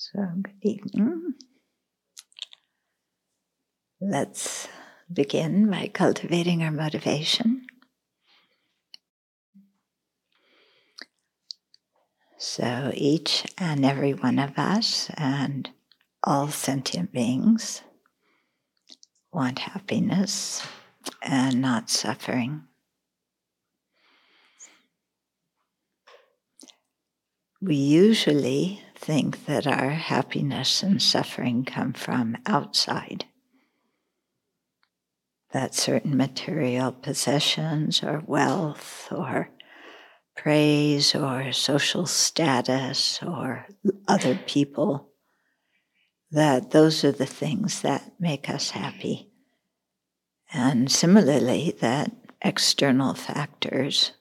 So, good evening. Let's begin by cultivating our motivation. So, each and every one of us and all sentient beings want happiness and not suffering. We usually think that our happiness and suffering come from outside. That certain material possessions or wealth or praise or social status or other people, that those are the things that make us happy. And similarly, that external factors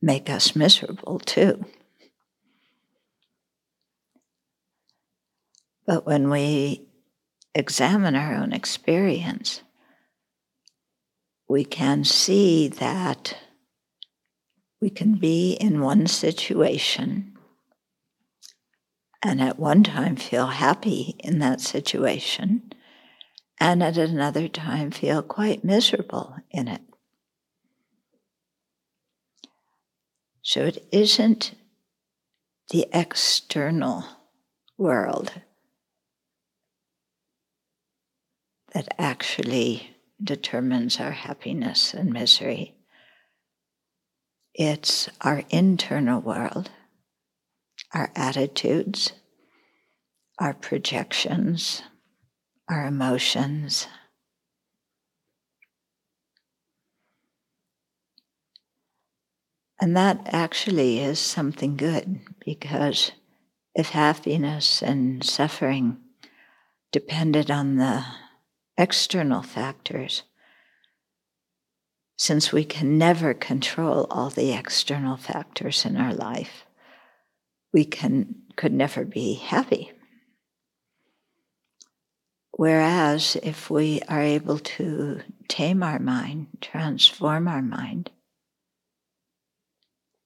make us miserable too. But when we examine our own experience, we can see that we can be in one situation and at one time feel happy in that situation, and at another time feel quite miserable in it. So it isn't the external world that actually determines our happiness and misery. It's our internal world, our attitudes, our projections, our emotions. And that actually is something good because if happiness and suffering depended on the external factors, since we can never control all the external factors in our life, we can, could never be happy. Whereas if we are able to tame our mind, transform our mind,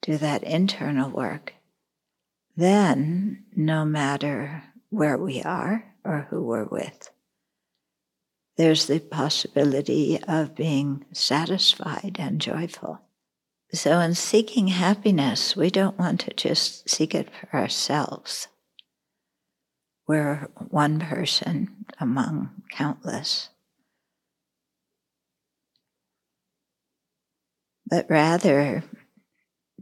do that internal work, then no matter where we are or who we're with, there's the possibility of being satisfied and joyful. So, in seeking happiness, we don't want to just seek it for ourselves. We're one person among countless. But rather,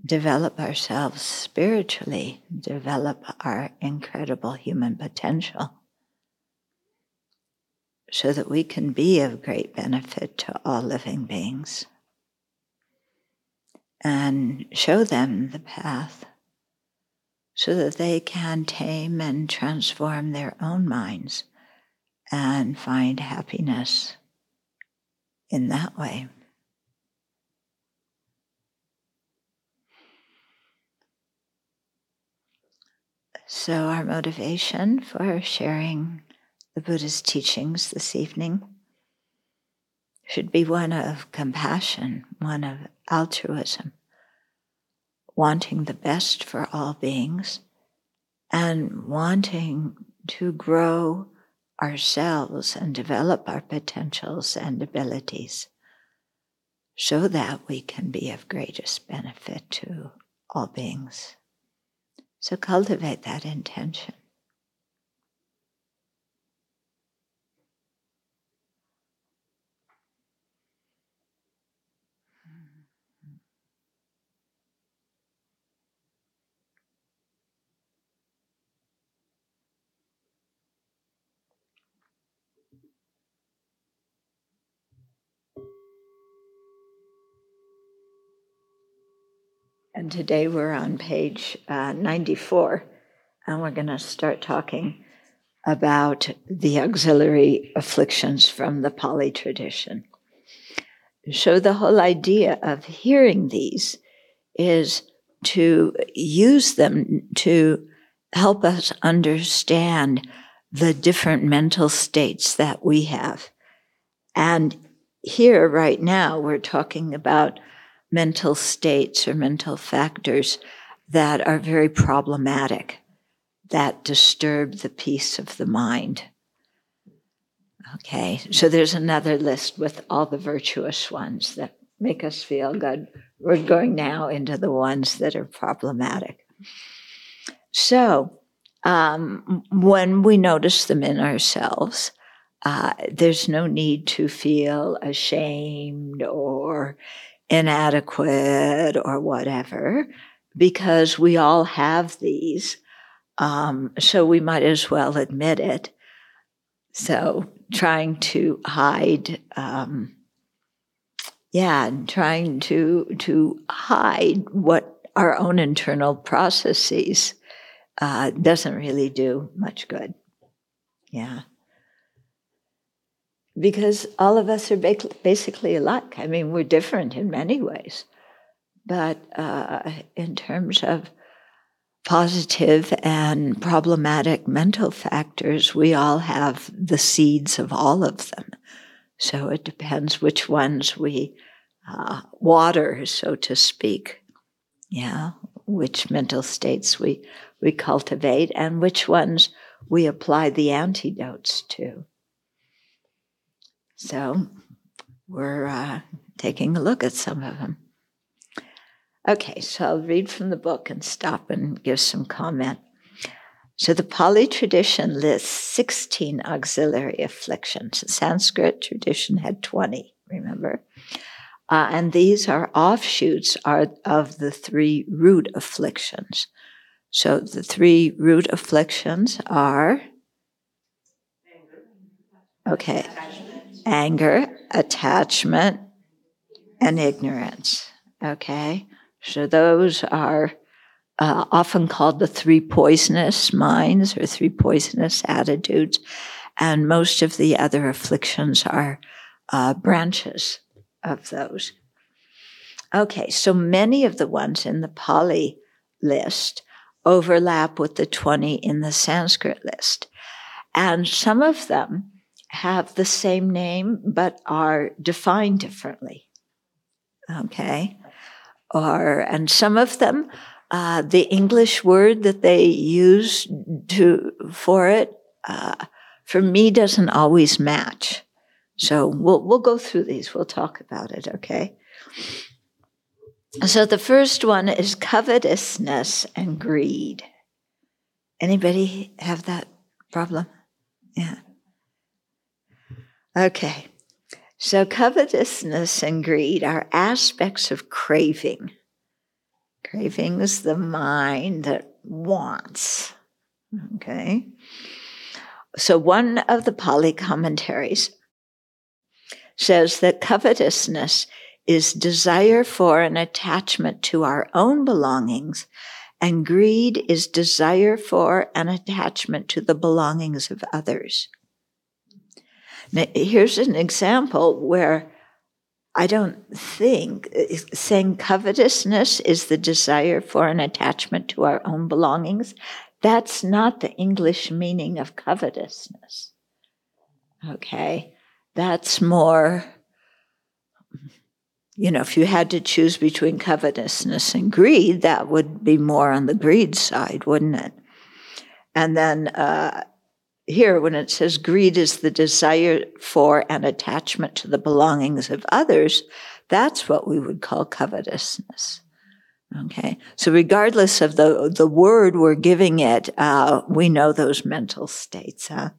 develop ourselves spiritually, develop our incredible human potential so that we can be of great benefit to all living beings and show them the path so that they can tame and transform their own minds and find happiness in that way. So, our motivation for sharing the Buddha's teachings this evening should be one of compassion, one of altruism, wanting the best for all beings, and wanting to grow ourselves and develop our potentials and abilities so that we can be of greatest benefit to all beings. So cultivate that intention. And today we're on page uh, 94, and we're going to start talking about the auxiliary afflictions from the Pali tradition. So, the whole idea of hearing these is to use them to help us understand the different mental states that we have. And here, right now, we're talking about mental states or mental factors that are very problematic that disturb the peace of the mind. Okay, so there's another list with all the virtuous ones that make us feel good. We're going now into the ones that are problematic. So, um, when we notice them in ourselves, uh, there's no need to feel ashamed or inadequate or whatever, because we all have these. Um, so we might as well admit it. So trying to hide, um, yeah, trying to to hide what our own internal processes uh, doesn't really do much good. Yeah. Because all of us are basically alike. I mean, we're different in many ways. But uh, in terms of positive and problematic mental factors, we all have the seeds of all of them. So it depends which ones we uh, water, so to speak. Yeah, which mental states we, we cultivate and which ones we apply the antidotes to. So we're uh, taking a look at some of them. Okay, so I'll read from the book and stop and give some comment. So the Pali tradition lists 16 auxiliary afflictions. The Sanskrit tradition had 20, remember? Uh, and these are offshoots are of the three root afflictions. So the three root afflictions are okay, anger, attachment, and ignorance. Okay. So those are uh, often called the three poisonous minds or three poisonous attitudes. And most of the other afflictions are uh, branches of those. Okay, so many of the ones in the Pali list overlap with the 20 in the Sanskrit list. And some of them have the same name but are defined differently. Okay Or, and some of them, uh, the English word that they use to for it, uh, for me, doesn't always match. So we'll we'll go through these. We'll talk about it. Okay. So the first one is covetousness and greed. Anybody have that problem? Yeah. Okay. So, covetousness and greed are aspects of craving. Craving is the mind that wants. Okay. So, one of the Pali commentaries says that covetousness is desire for an attachment to our own belongings, and greed is desire for an attachment to the belongings of others. Here's an example where I don't think saying covetousness is the desire for an attachment to our own belongings. That's not the English meaning of covetousness. Okay. That's more, you know, if you had to choose between covetousness and greed, that would be more on the greed side, wouldn't it? And then, uh, here, when it says greed is the desire for an attachment to the belongings of others, that's what we would call covetousness. Okay, so regardless of the the word we're giving it, uh, we know those mental states, huh?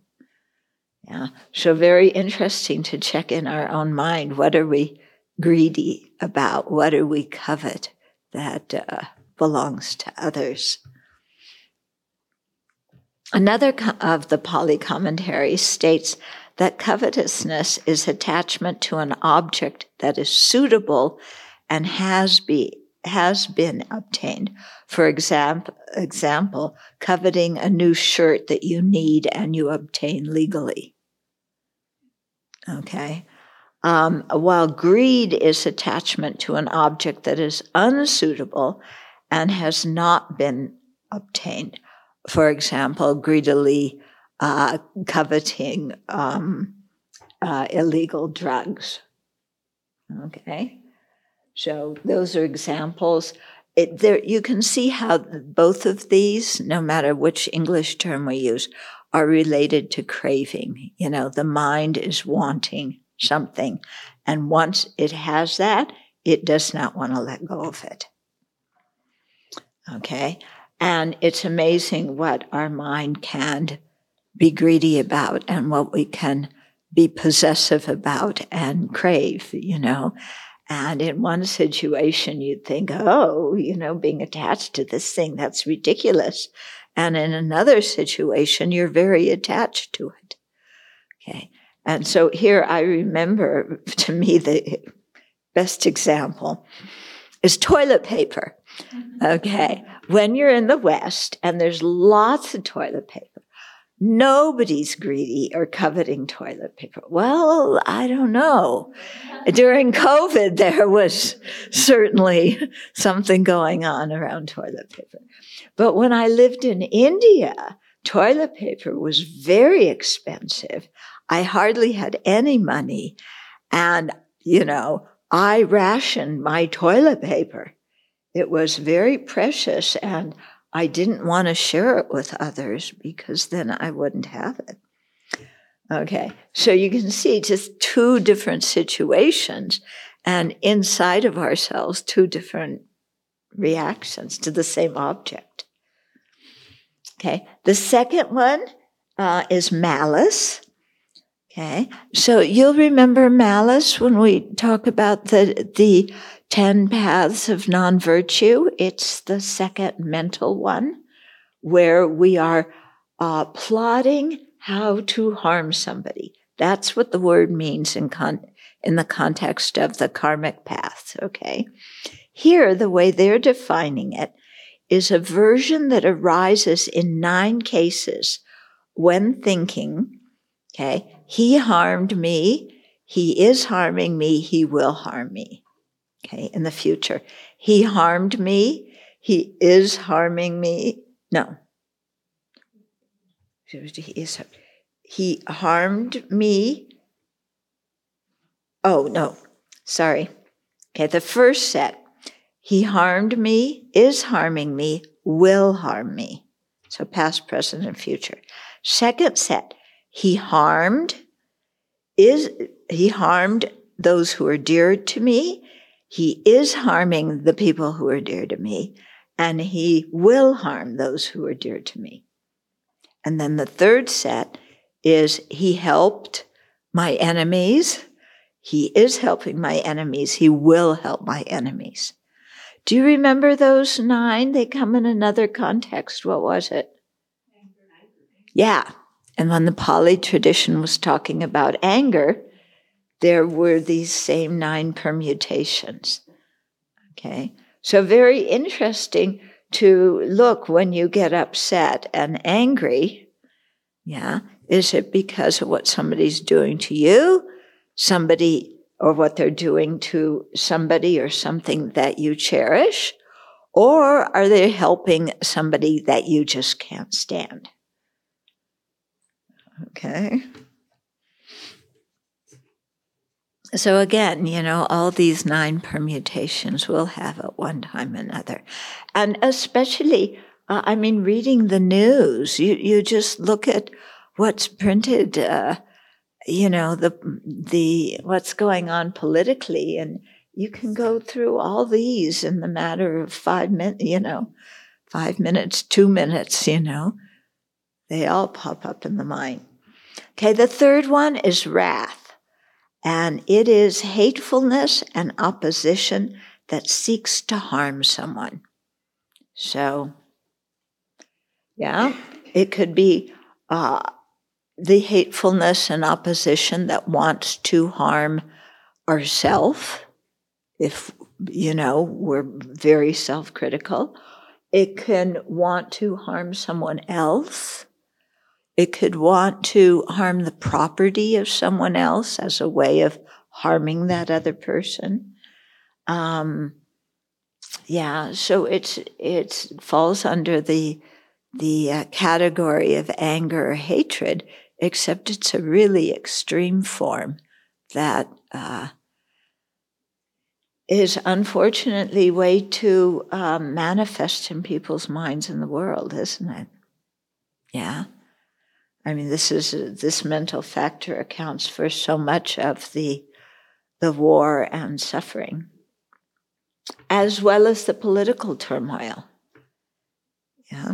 Yeah. So very interesting to check in our own mind. What are we greedy about? What do we covet that uh, belongs to others? Another of the Pali commentaries states that covetousness is attachment to an object that is suitable and has be has been obtained. For example, example, coveting a new shirt that you need and you obtain legally. Okay. Um, while greed is attachment to an object that is unsuitable and has not been obtained for example, greedily uh, coveting um, uh, illegal drugs. Okay, so those are examples. it, there, you can see how both of these, no matter which English term we use, are related to craving. You know, the mind is wanting something. And once it has that, it does not want to let go of it. Okay? And it's amazing what our mind can be greedy about and what we can be possessive about and crave, you know. And in one situation, you'd think, oh, you know, being attached to this thing, that's ridiculous. And in another situation, you're very attached to it. Okay. And so here I remember to me the best example is toilet paper. Mm-hmm. Okay. When you're in the West and there's lots of toilet paper, nobody's greedy or coveting toilet paper. Well, I don't know. During COVID, there was certainly something going on around toilet paper. But when I lived in India, toilet paper was very expensive. I hardly had any money. And, you know, I rationed my toilet paper. It was very precious and I didn't want to share it with others because then I wouldn't have it. Okay, so you can see just two different situations and inside of ourselves, two different reactions to the same object. Okay, the second one uh, is malice. Okay, so you'll remember malice when we talk about the the 10 Paths of Non Virtue. It's the second mental one where we are uh, plotting how to harm somebody. That's what the word means in, con- in the context of the karmic path, okay? Here, the way they're defining it is aversion that arises in nine cases when thinking, okay, he harmed me, he is harming me, he will harm me okay, in the future. He harmed me. He is harming me. No. He is, he harmed me. Oh, no. Sorry. Okay, the first set. He harmed me, is harming me, will harm me. So past, present, and future. Second set. He harmed, is, he harmed those who are dear to me he is harming the people who are dear to me, and he will harm those who are dear to me. And then the third set is he helped my enemies. He is helping my enemies. He will help my enemies. Do you remember those nine? They come in another context. What was it? Yeah. And when the Pali tradition was talking about anger, there were these same nine permutations. Okay. So very interesting to look when you get upset and angry. Yeah. Is it because of what somebody's doing to you? Somebody or what they're doing to somebody or something that you cherish? Or are they helping somebody that you just can't stand? Okay. So again, you know, all these nine permutations we'll have at one time or another. And especially, uh, I mean, reading the news, you, you just look at what's printed, uh, you know, the, the, what's going on politically and you can go through all these in the matter of five minutes, you know, five minutes, two minutes, you know, they all pop up in the mind. Okay. The third one is wrath. And it is hatefulness and opposition that seeks to harm someone. So, yeah, it could be uh, the hatefulness and opposition that wants to harm ourself if you know we're very self-critical it can want to harm someone else it could want to harm the property of someone else as a way of harming that other person. Um, yeah, so it's it falls under the the uh, category of anger or hatred, except it's a really extreme form that uh, is unfortunately way too um, manifest in people's minds in the world, isn't it? Yeah. I mean, this is this mental factor accounts for so much of the the war and suffering, as well as the political turmoil. Yeah.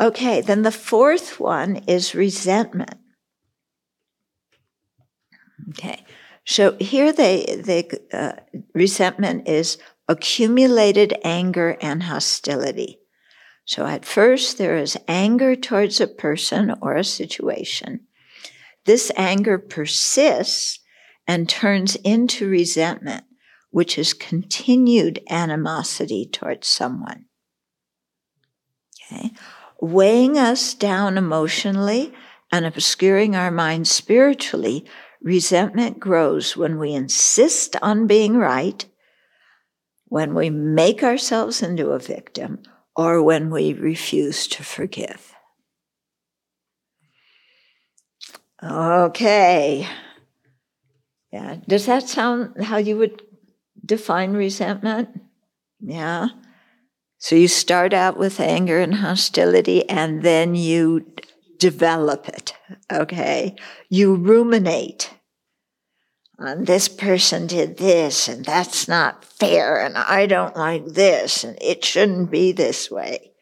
Okay, then the fourth one is resentment. Okay, so here they, they uh, resentment is accumulated anger and hostility. So at first there is anger towards a person or a situation. This anger persists and turns into resentment, which is continued animosity towards someone. Okay weighing us down emotionally and obscuring our minds spiritually, resentment grows when we insist on being right, when we make ourselves into a victim, or when we refuse to forgive. Okay. Yeah. Does that sound how you would define resentment? Yeah. So you start out with anger and hostility and then you develop it, okay? You ruminate. And this person did this and that's not fair and I don't like this and it shouldn't be this way.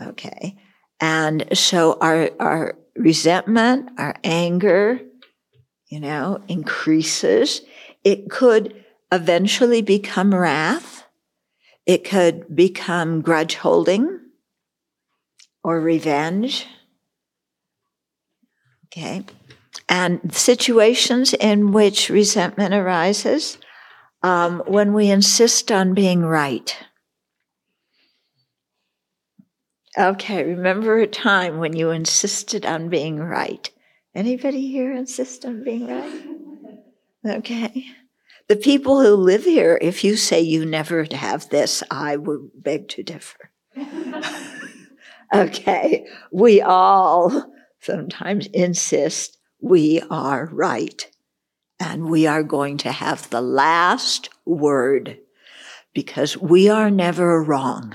Okay. And so our, our resentment, our anger, you know, increases. It could eventually become wrath it could become grudge holding or revenge. Okay. And situations in which resentment arises um, when we insist on being right. Okay, remember a time when you insisted on being right. Anybody here insist on being right? Okay. The people who live here, if you say you never have this, I would beg to differ. okay, we all sometimes insist we are right and we are going to have the last word because we are never wrong.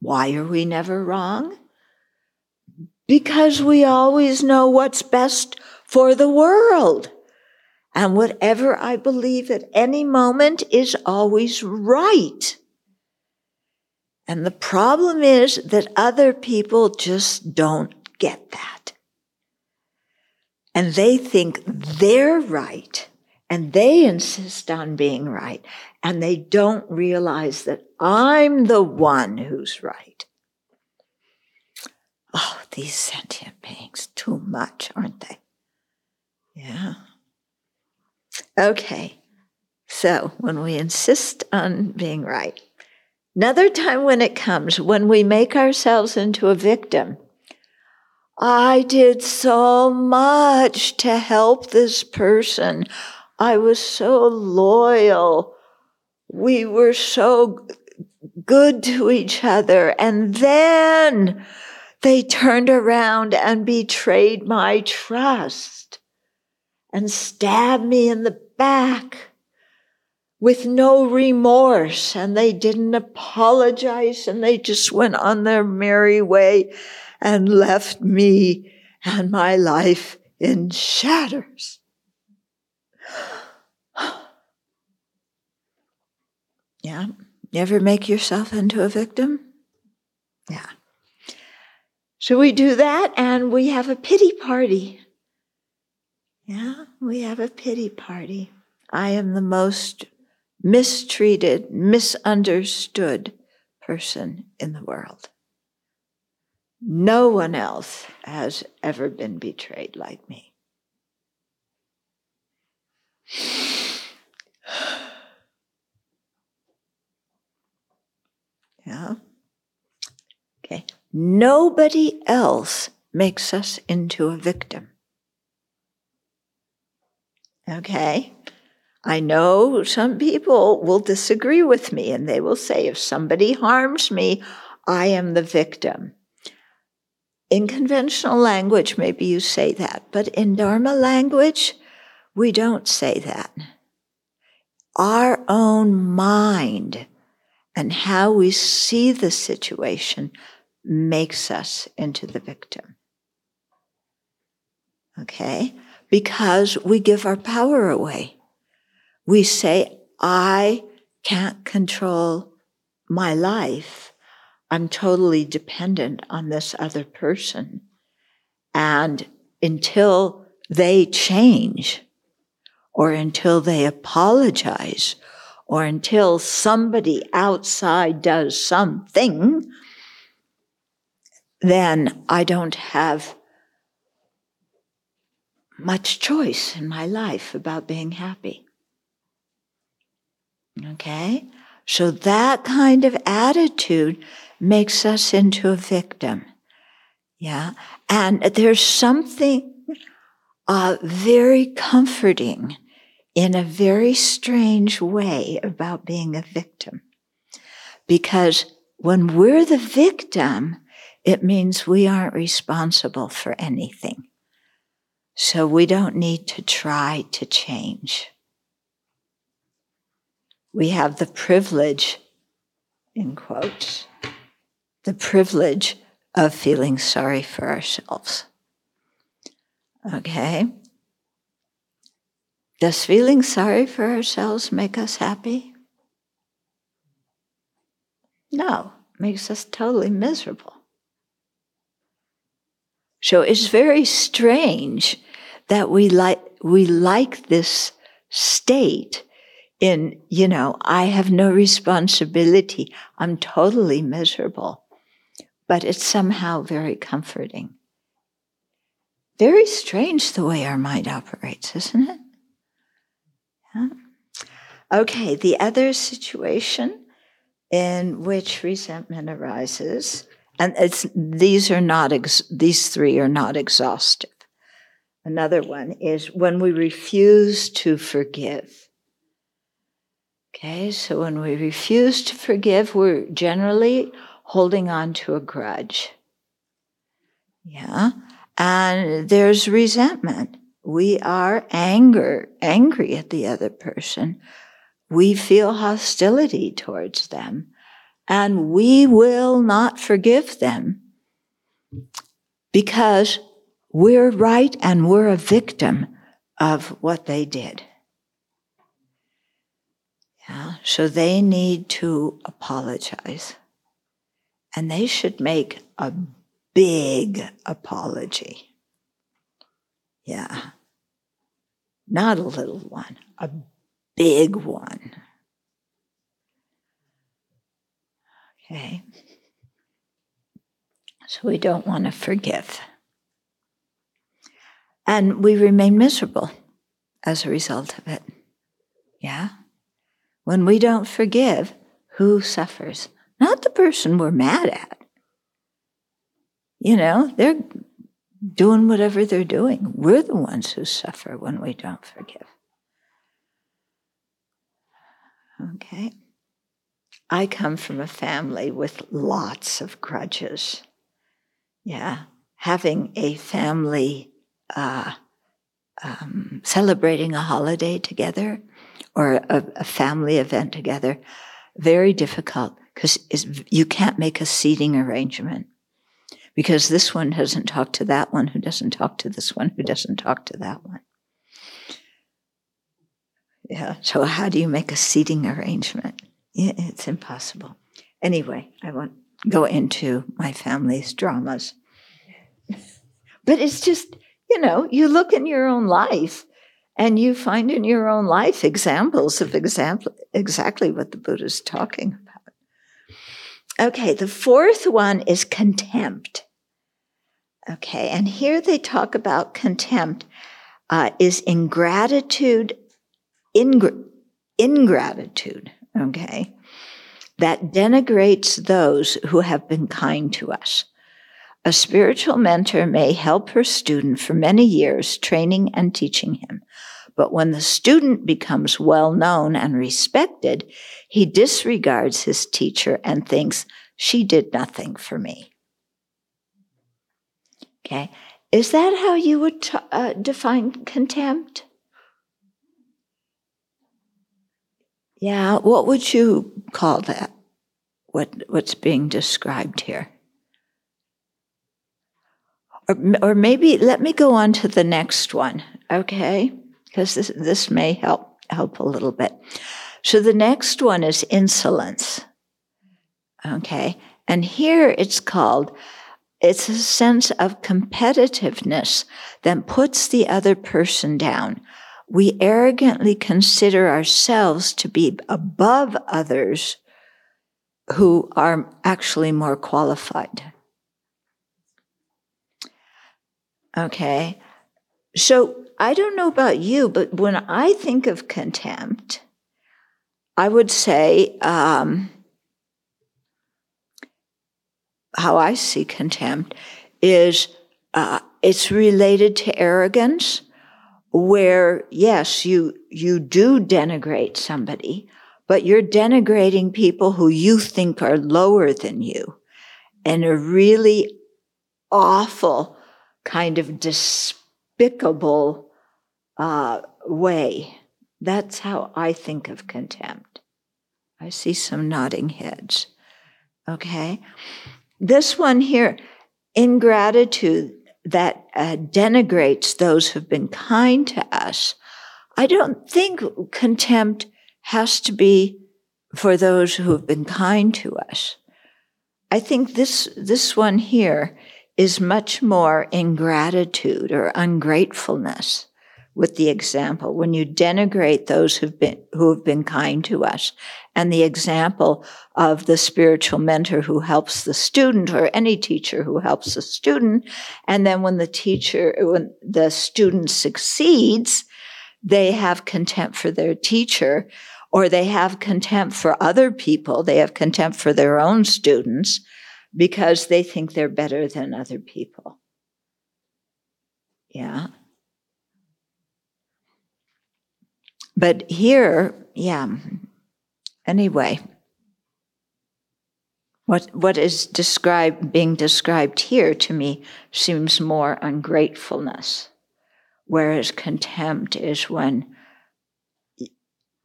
Why are we never wrong? Because we always know what's best for the world. And whatever I believe at any moment is always right. And the problem is that other people just don't get that. And they think they're right and they insist on being right and they don't realize that I'm the one who's right. Oh, these sentient beings, too much, aren't they? Yeah. Okay, so when we insist on being right, another time when it comes, when we make ourselves into a victim, I did so much to help this person. I was so loyal. We were so good to each other. And then they turned around and betrayed my trust and stabbed me in the back with no remorse and they didn't apologize and they just went on their merry way and left me and my life in shatters. yeah. You ever make yourself into a victim? Yeah. So we do that and we have a pity party. Yeah, we have a pity party. I am the most mistreated, misunderstood person in the world. No one else has ever been betrayed like me. Yeah. Okay. Nobody else makes us into a victim. Okay. I know some people will disagree with me and they will say, if somebody harms me, I am the victim. In conventional language, maybe you say that, but in Dharma language, we don't say that. our own mind and how we see the situation makes us into the victim. Okay? Because we give our power away. We say, I can't control my life. I'm totally dependent on this other person. And until they change, or until they apologize, or until somebody outside does something, then I don't have much choice in my life about being happy. Okay? So that kind of attitude makes us into a victim. Yeah. And there's something uh, very comforting in a very strange way about being a victim. Because when we're the victim, it means we aren't responsible for anything. So we don't need to try to change. We have the privilege, in quotes, the privilege of feeling sorry for ourselves. Okay? Does feeling sorry for ourselves make us happy? No, makes us totally miserable. So it's very strange that we like we like this state in, you know, I have no responsibility. I'm totally miserable. But it's somehow very comforting. Very strange the way our mind operates, isn't it? Yeah. Okay, the other situation in which resentment arises, and it's, these are not ex, these three are not exhaustive. Another one is when we refuse to forgive. Okay, so when we refuse to forgive, we're generally holding on to a grudge. Yeah. And there's resentment. We are anger, angry at the other person. We feel hostility towards them and we will not forgive them because we're right and we're a victim of what they did. Yeah, so they need to apologize. And they should make a big apology. Yeah. Not a little one, a big one. Okay. So we don't want to forgive. And we remain miserable as a result of it. Yeah? When we don't forgive, who suffers? Not the person we're mad at. You know, they're doing whatever they're doing. We're the ones who suffer when we don't forgive. Okay. I come from a family with lots of grudges. Yeah. Having a family uh, um, celebrating a holiday together or a, a family event together, very difficult because you can't make a seating arrangement because this one doesn't talk to that one who doesn't talk to this one who doesn't talk to that one. Yeah, so how do you make a seating arrangement? Yeah, it's impossible. Anyway, I won't go into my family's dramas. but it's just, you know, you look in your own life and you find in your own life examples of example, exactly what the Buddha is talking about. Okay, the fourth one is contempt. Okay, and here they talk about contempt uh, is ingratitude, ingr- ingratitude, okay, that denigrates those who have been kind to us. A spiritual mentor may help her student for many years, training and teaching him. But when the student becomes well known and respected, he disregards his teacher and thinks, she did nothing for me. Okay. Is that how you would t- uh, define contempt? Yeah, what would you call that? What what's being described here? Or, or maybe let me go on to the next one, okay? Because this this may help help a little bit. So the next one is insolence. Okay, and here it's called it's a sense of competitiveness that puts the other person down. We arrogantly consider ourselves to be above others who are actually more qualified. Okay. So I don't know about you, but when I think of contempt, I would say, um, how I see contempt is uh, it's related to arrogance, where yes, you you do denigrate somebody, but you're denigrating people who you think are lower than you, in a really awful kind of despicable uh, way. That's how I think of contempt. I see some nodding heads. Okay. This one here, ingratitude that uh, denigrates those who've been kind to us. I don't think contempt has to be for those who have been kind to us. I think this, this one here is much more ingratitude or ungratefulness with the example. When you denigrate those who've been who have been kind to us and the example of the spiritual mentor who helps the student or any teacher who helps the student and then when the teacher when the student succeeds they have contempt for their teacher or they have contempt for other people they have contempt for their own students because they think they're better than other people yeah But here, yeah. Anyway, what what is described being described here to me seems more ungratefulness, whereas contempt is when,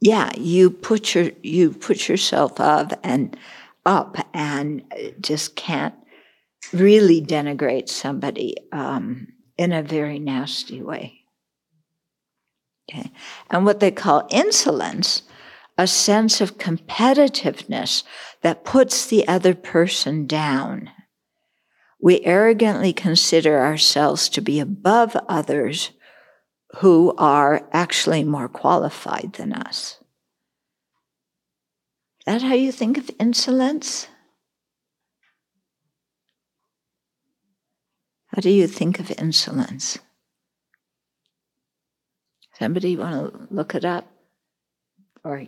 yeah, you put your you put yourself up and up and just can't really denigrate somebody um, in a very nasty way. Okay. And what they call insolence, a sense of competitiveness that puts the other person down. We arrogantly consider ourselves to be above others who are actually more qualified than us. Is that how you think of insolence? How do you think of insolence? Somebody want to look it up? Or,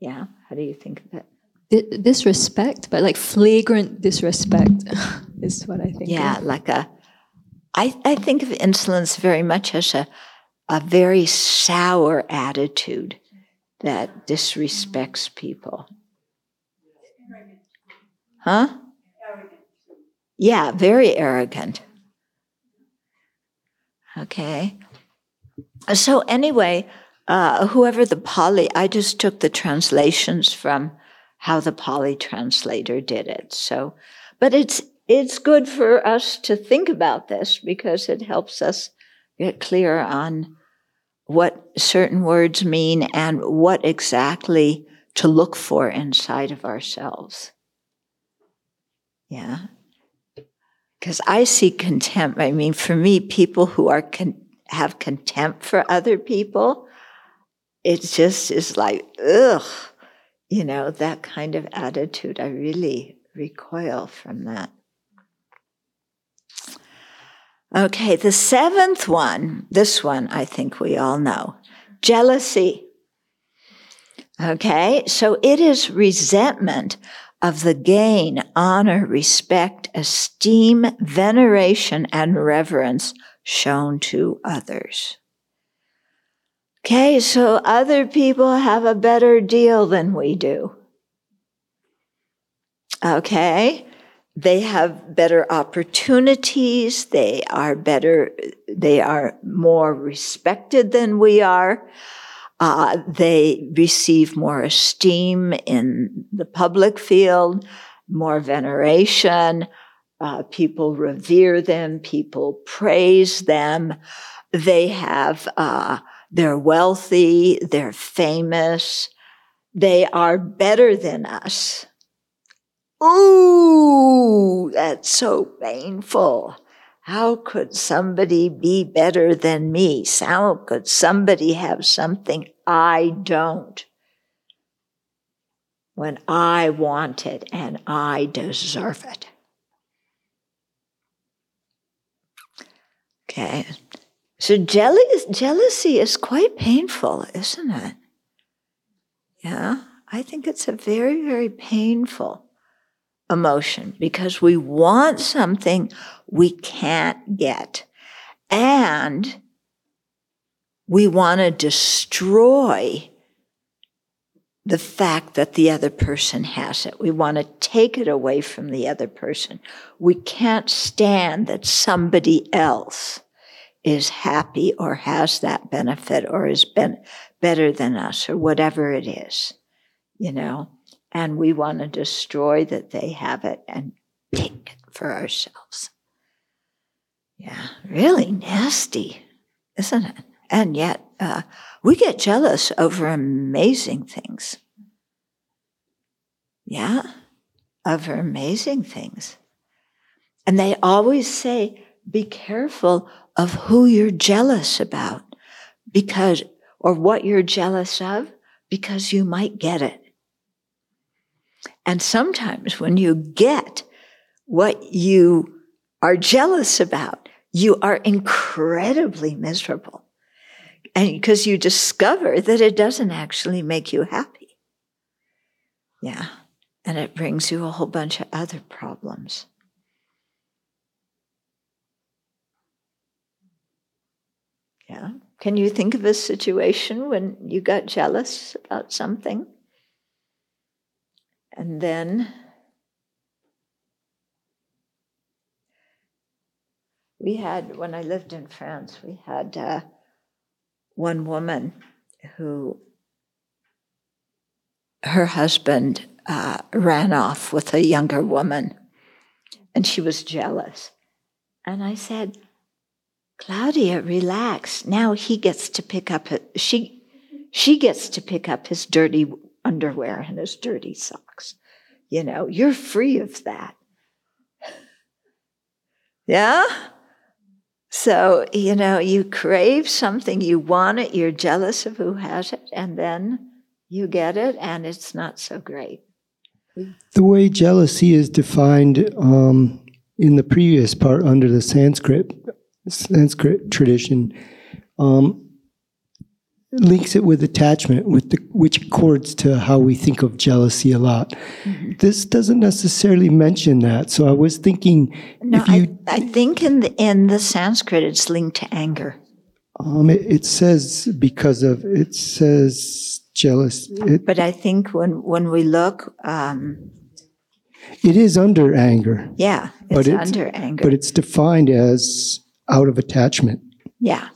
yeah, how do you think of it? Disrespect, but like flagrant disrespect is what I think. Yeah, of. like a. I, I think of insolence very much as a, a very sour attitude that disrespects people. Huh? Yeah, very arrogant. Okay. So, anyway, uh, whoever the Pali, I just took the translations from how the Pali translator did it. So, but it's it's good for us to think about this because it helps us get clear on what certain words mean and what exactly to look for inside of ourselves. Yeah. Because I see contempt. I mean, for me, people who are con- have contempt for other people. It just is like, ugh, you know, that kind of attitude. I really recoil from that. Okay, the seventh one, this one I think we all know jealousy. Okay, so it is resentment of the gain, honor, respect, esteem, veneration, and reverence shown to others. Okay, so other people have a better deal than we do. Okay, they have better opportunities, they are better, they are more respected than we are. Uh, they receive more esteem in the public field, more veneration. Uh, people revere them. People praise them. They have, uh, they're wealthy. They're famous. They are better than us. Ooh, that's so painful. How could somebody be better than me? How could somebody have something I don't? When I want it and I deserve it. Okay. So jealousy is quite painful, isn't it? Yeah, I think it's a very, very painful emotion because we want something we can't get. And we want to destroy the fact that the other person has it. We want to take it away from the other person. We can't stand that somebody else is happy or has that benefit or is better than us or whatever it is, you know, and we want to destroy that they have it and take it for ourselves. Yeah, really nasty, isn't it? And yet, uh, we get jealous over amazing things. Yeah, over amazing things. And they always say, be careful of who you're jealous about because, or what you're jealous of, because you might get it. And sometimes when you get what you are jealous about, you are incredibly miserable. And because you discover that it doesn't actually make you happy. Yeah. And it brings you a whole bunch of other problems. Yeah. Can you think of a situation when you got jealous about something? And then we had, when I lived in France, we had uh, one woman who her husband uh, ran off with a younger woman and she was jealous. And I said, Claudia, relax. Now he gets to pick up she she gets to pick up his dirty underwear and his dirty socks. You know, you're free of that. Yeah? So, you know, you crave something, you want it, you're jealous of who has it, and then you get it, and it's not so great. The way jealousy is defined um, in the previous part under the Sanskrit Sanskrit tradition um, links it with attachment, with the, which accords to how we think of jealousy a lot. Mm-hmm. This doesn't necessarily mention that, so I was thinking no, if you. I, I, think in the in the Sanskrit it's linked to anger. Um, it, it says because of it says jealous. It, but I think when when we look. Um, it is under anger. Yeah, it's, but it's under anger. But it's defined as out of attachment. Yeah.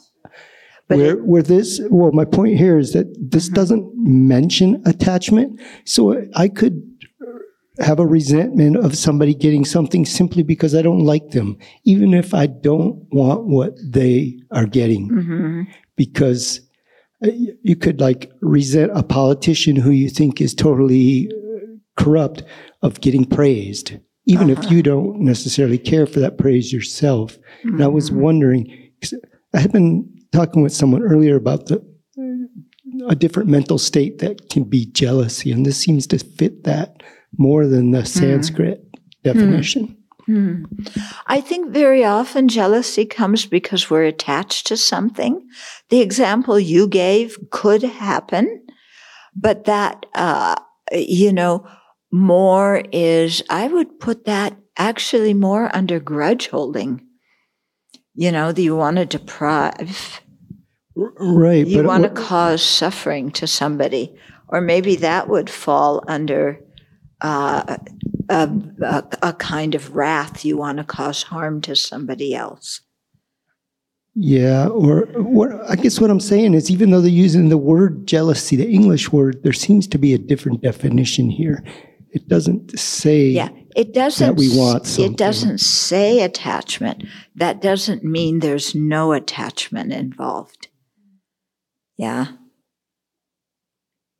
But where, where this, well, my point here is that this mm-hmm. doesn't mention attachment. So I could have a resentment of somebody getting something simply because I don't like them, even if I don't want what they are getting. Mm-hmm. Because uh, you could like resent a politician who you think is totally corrupt of getting praised even uh-huh. if you don't necessarily care for that praise yourself. Mm-hmm. And I was mm-hmm. wondering, I had been talking with someone earlier about the a different mental state that can be jealousy, and this seems to fit that more than the mm-hmm. Sanskrit mm. definition. Mm. I think very often jealousy comes because we're attached to something. The example you gave could happen, but that, uh, you know, more is, I would put that actually more under grudge holding. You know, that you want to deprive. Right. You want to cause suffering to somebody. Or maybe that would fall under uh, a, a, a kind of wrath. You want to cause harm to somebody else. Yeah, or what I guess what I'm saying is even though they're using the word jealousy, the English word, there seems to be a different definition here. It doesn't say Yeah, it doesn't. we want something. It doesn't say attachment. That doesn't mean there's no attachment involved. Yeah.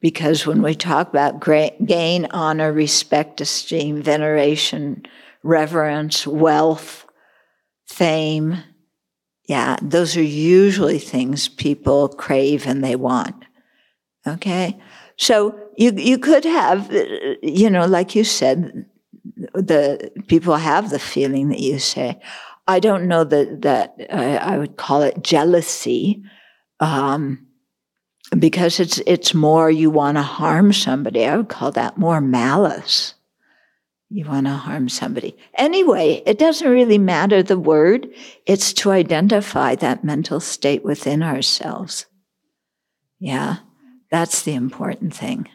Because when we talk about gain, honor, respect, esteem, veneration, reverence, wealth, fame, yeah, those are usually things people crave and they want. Okay? So you you could have, you know, like you said, the people have the feeling that you say. I don't know that that uh, I would call it jealousy, um, because it's it's more you want to harm somebody. I would call that more malice. You want to harm somebody. Anyway, it doesn't really matter the word. It's to identify that mental state within ourselves. Yeah, that's the important thing.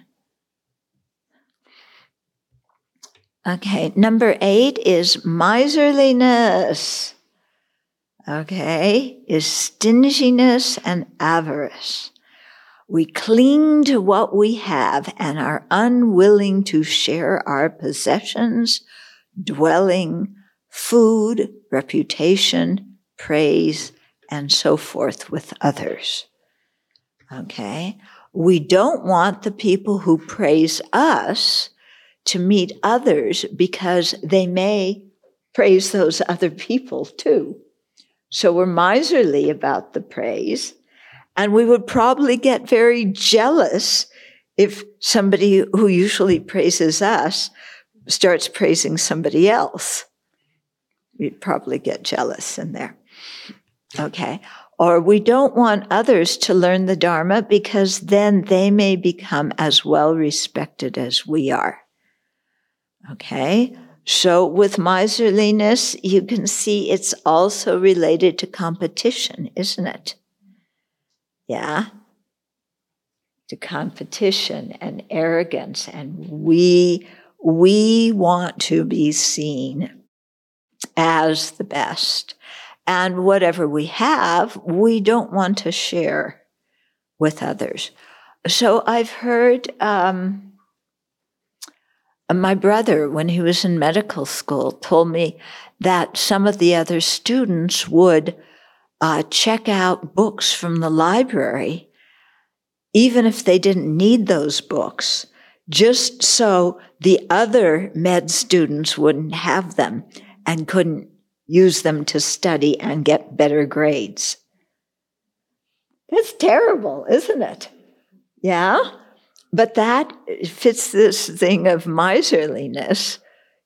Okay, number eight is miserliness. Okay, is stinginess and avarice. We cling to what we have and are unwilling to share our possessions, dwelling, food, reputation, praise, and so forth with others. Okay, we don't want the people who praise us to meet others because they may praise those other people too. So we're miserly about the praise, and we would probably get very jealous if somebody who usually praises us starts praising somebody else. We'd probably get jealous in there. Okay. Or we don't want others to learn the Dharma because then they may become as well respected as we are. Okay. So with miserliness, you can see it's also related to competition, isn't it? Yeah. To competition and arrogance. And we, we want to be seen as the best. And whatever we have, we don't want to share with others. So I've heard, um, my brother, when he was in medical school, told me that some of the other students would uh, check out books from the library, even if they didn't need those books, just so the other med students wouldn't have them and couldn't use them to study and get better grades. That's terrible, isn't it? Yeah? But that fits this thing of miserliness.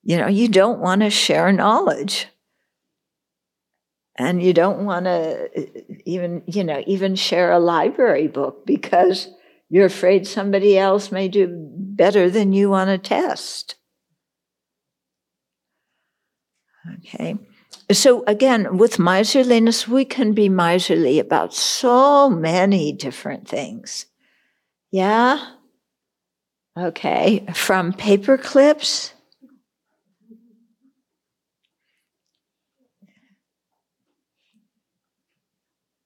You know, you don't want to share knowledge. And you don't want to uh, even, you know, even share a library book because you're afraid somebody else may do better than you on a test. Okay. So again, with miserliness, we can be miserly about so many different things. Yeah? Okay, from paper clips.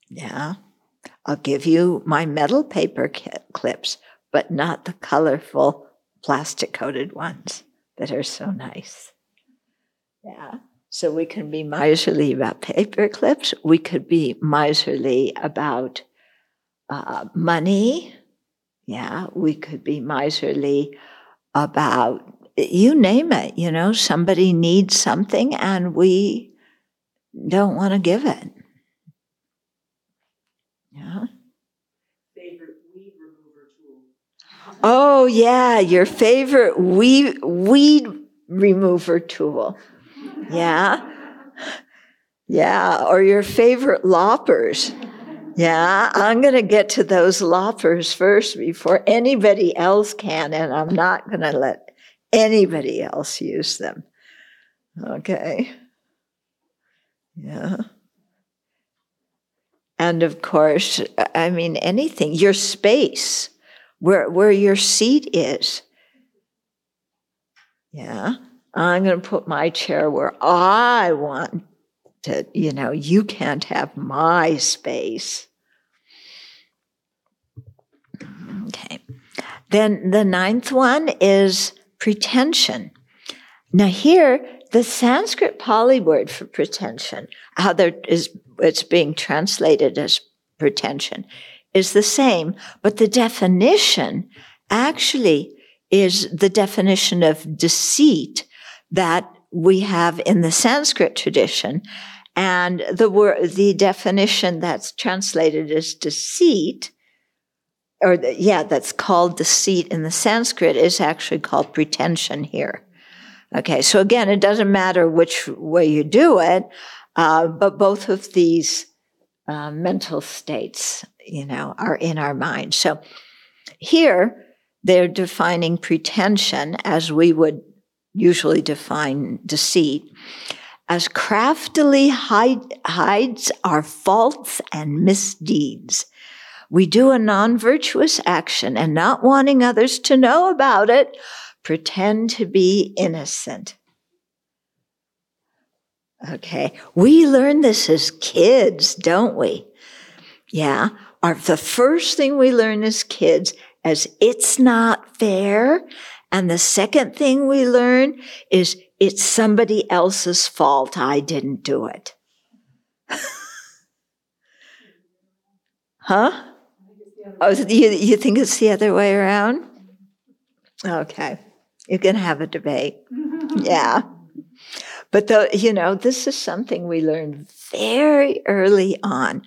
Yeah, I'll give you my metal paper clips, but not the colorful plastic coated ones that are so nice. Yeah, so we can be miserly about paper clips. We could be miserly about uh, money. Yeah, we could be miserly about you name it. You know, somebody needs something and we don't want to give it. Yeah. favorite weed remover tool. Oh yeah, your favorite weed weed remover tool. Yeah. Yeah, or your favorite loppers. Yeah, I'm going to get to those loppers first before anybody else can, and I'm not going to let anybody else use them. Okay. Yeah. And of course, I mean, anything, your space, where, where your seat is. Yeah. I'm going to put my chair where I want To, you know, you can't have my space. Okay. Then the ninth one is pretension. Now, here, the Sanskrit Pali word for pretension, how there is, it's being translated as pretension, is the same, but the definition actually is the definition of deceit that we have in the Sanskrit tradition. And the word, the definition that's translated as deceit, or the, yeah, that's called deceit in the Sanskrit is actually called pretension here. Okay, so again, it doesn't matter which way you do it, uh, but both of these uh, mental states, you know, are in our mind. So here, they're defining pretension as we would usually define deceit as craftily hide, hides our faults and misdeeds. We do a non virtuous action and not wanting others to know about it, pretend to be innocent. Okay, we learn this as kids, don't we? Yeah, our, the first thing we learn as kids is it's not fair. And the second thing we learn is it's somebody else's fault. I didn't do it. huh? Oh, you, you think it's the other way around? Okay. You can have a debate. yeah. But the, you know, this is something we learned very early on.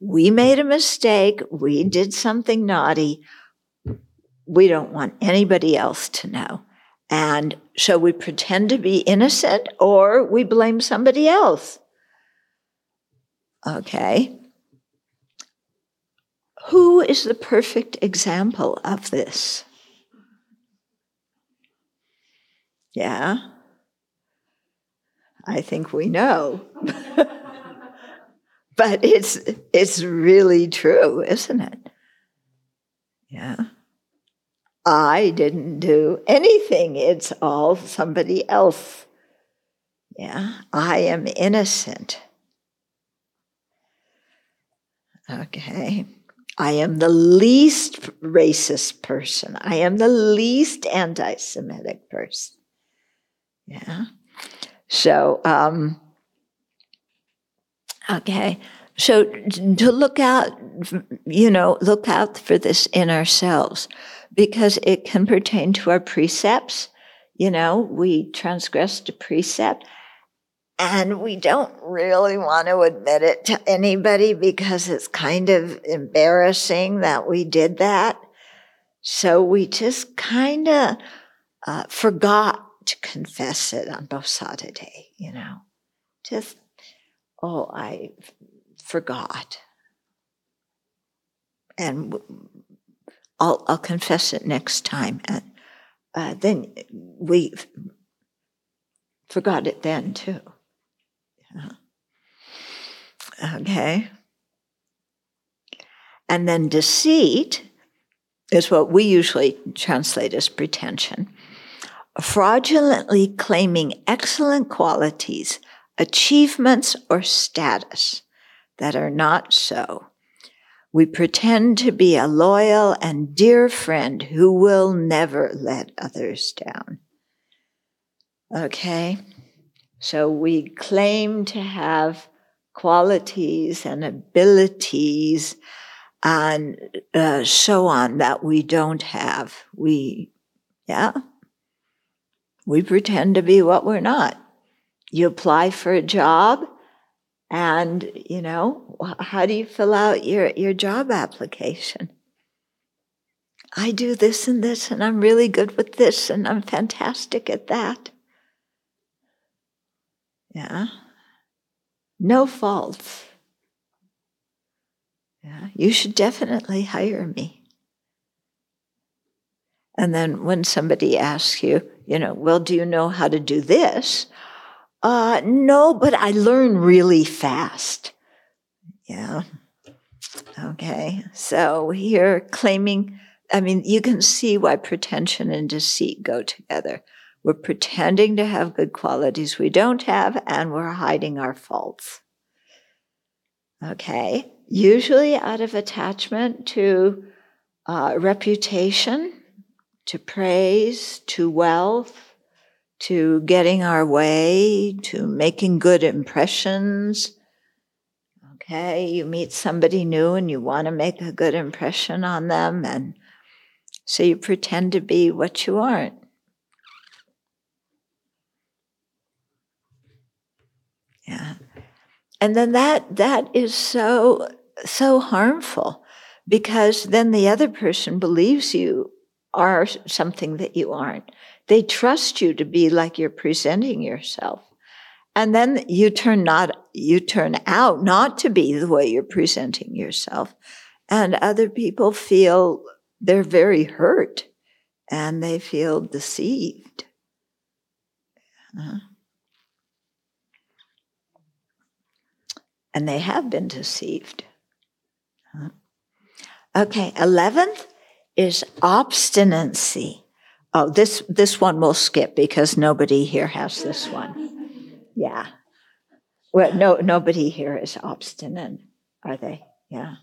We made a mistake. We did something naughty. We don't want anybody else to know. And so we pretend to be innocent or we blame somebody else. Okay. Who is the perfect example of this? Yeah. I think we know. but it's it's really true, isn't it? Yeah. I didn't do anything. It's all somebody else. Yeah, I am innocent. Okay. I am the least racist person. I am the least anti Semitic person. Yeah. So, um, okay. So to look out, you know, look out for this in ourselves because it can pertain to our precepts. You know, we transgressed a precept and we don't really want to admit it to anybody because it's kind of embarrassing that we did that. So we just kind of uh, forgot to confess it on Bodhisattva Day, you know. Just, oh, I forgot. And I'll, I'll confess it next time. And uh, then we forgot it then too. Okay. And then deceit is what we usually translate as pretension. Fraudulently claiming excellent qualities, achievements, or status that are not so we pretend to be a loyal and dear friend who will never let others down. Okay? So we claim to have qualities and abilities and uh, so on that we don't have. We, yeah, we pretend to be what we're not. You apply for a job, and, you know, how do you fill out your, your job application? I do this and this, and I'm really good with this, and I'm fantastic at that. Yeah. No faults. Yeah. You should definitely hire me. And then when somebody asks you, you know, well, do you know how to do this? Uh, no, but I learn really fast. Yeah. Okay. So here, claiming, I mean, you can see why pretension and deceit go together. We're pretending to have good qualities we don't have, and we're hiding our faults. Okay, usually out of attachment to uh, reputation, to praise, to wealth, to getting our way, to making good impressions. Okay, you meet somebody new and you want to make a good impression on them, and so you pretend to be what you aren't. Yeah. And then that that is so so harmful because then the other person believes you are something that you aren't. They trust you to be like you're presenting yourself. And then you turn not you turn out not to be the way you're presenting yourself. And other people feel they're very hurt and they feel deceived. Uh-huh. and they have been deceived. Okay, 11th is obstinacy. Oh, this, this one we'll skip because nobody here has this one. Yeah. Well, no, nobody here is obstinate, are they? Yeah.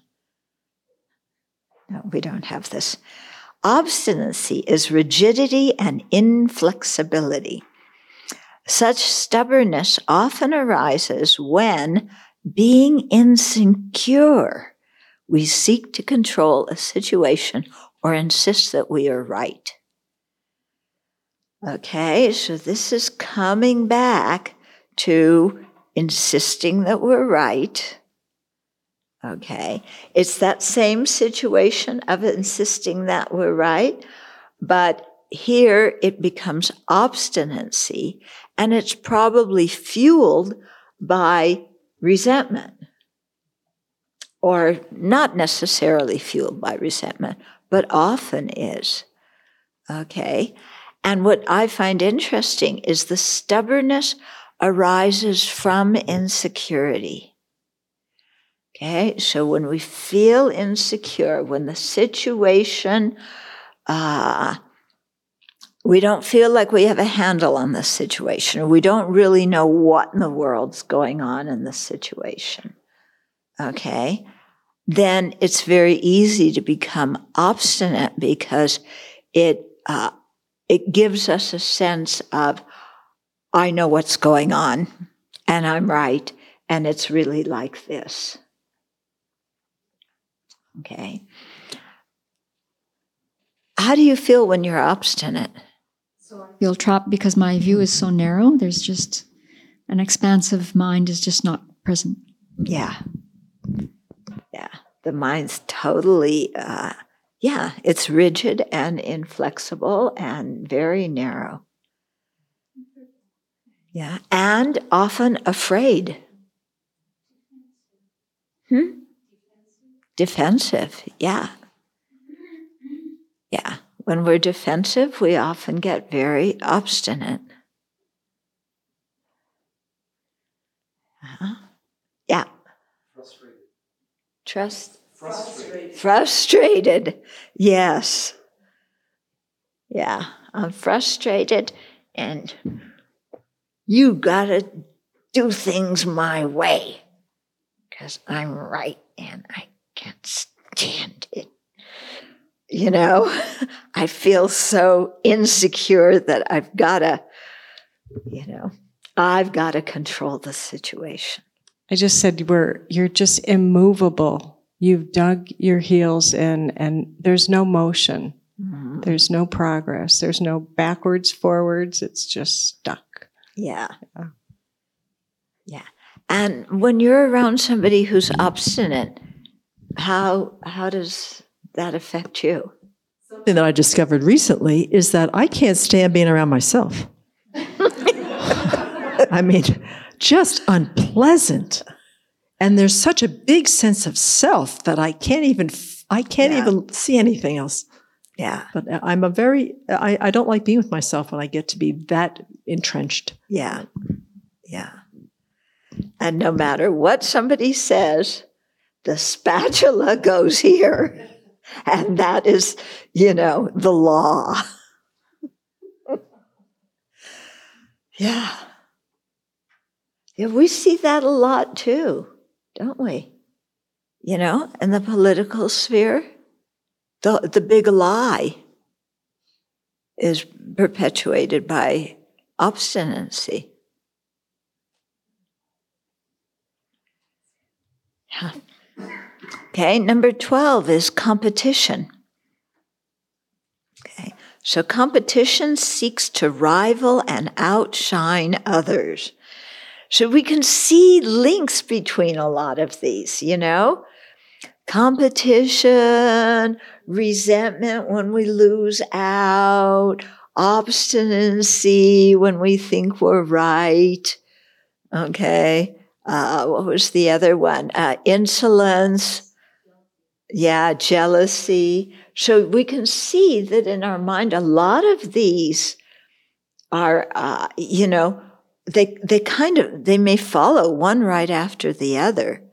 No, we don't have this. Obstinacy is rigidity and inflexibility. Such stubbornness often arises when being insecure, we seek to control a situation or insist that we are right. Okay, so this is coming back to insisting that we're right. Okay, it's that same situation of insisting that we're right, but here it becomes obstinacy, and it's probably fueled by resentment, or not necessarily fueled by resentment, but often is. Okay? And what I find interesting is the stubbornness arises from insecurity. Okay, so when we feel insecure, when the situation uh, we don't feel like we have a handle on this situation, or we don't really know what in the world's going on in this situation, okay, then it's very easy to become obstinate because it uh, it gives us a sense of I know what's going on and I'm right and it's really like this. Okay. How do you feel when you're obstinate? So I feel trapped because my view is so narrow. There's just an expansive mind is just not present. Yeah. Yeah. The mind's totally, uh, yeah, it's rigid and inflexible and very narrow. Yeah. And often afraid. Hmm? Defensive. Yeah. Yeah. When we're defensive, we often get very obstinate. Uh-huh. Yeah. Frustrated. Trust. Frustrated. Frustrated. Yes. Yeah. I'm frustrated and you gotta do things my way because I'm right and I can't stand it you know, I feel so insecure that I've got to, you know, I've got to control the situation. I just said we're you're just immovable. You've dug your heels in and there's no motion. Mm-hmm. There's no progress. There's no backwards, forwards. It's just stuck. Yeah. yeah. Yeah. And when you're around somebody who's obstinate, how how does that affect you? Something that I discovered recently is that I can't stand being around myself. I mean, just unpleasant. And there's such a big sense of self that I can't even I can't yeah. even see anything else. Yeah. But I'm a very I, I don't like being with myself when I get to be that entrenched. Yeah. Yeah. And no matter what somebody says, the spatula goes here. And that is, you know, the law. Yeah. Yeah, we see that a lot too, don't we? You know, in the political sphere, the, the big lie is perpetuated by obstinacy. Yeah. Okay, number 12 is competition. Okay, so competition seeks to rival and outshine others. So we can see links between a lot of these, you know? Competition, resentment when we lose out, obstinacy when we think we're right. Okay. Uh, what was the other one? Uh, insolence. Yeah, jealousy. So we can see that in our mind, a lot of these are, uh, you know, they they kind of they may follow one right after the other.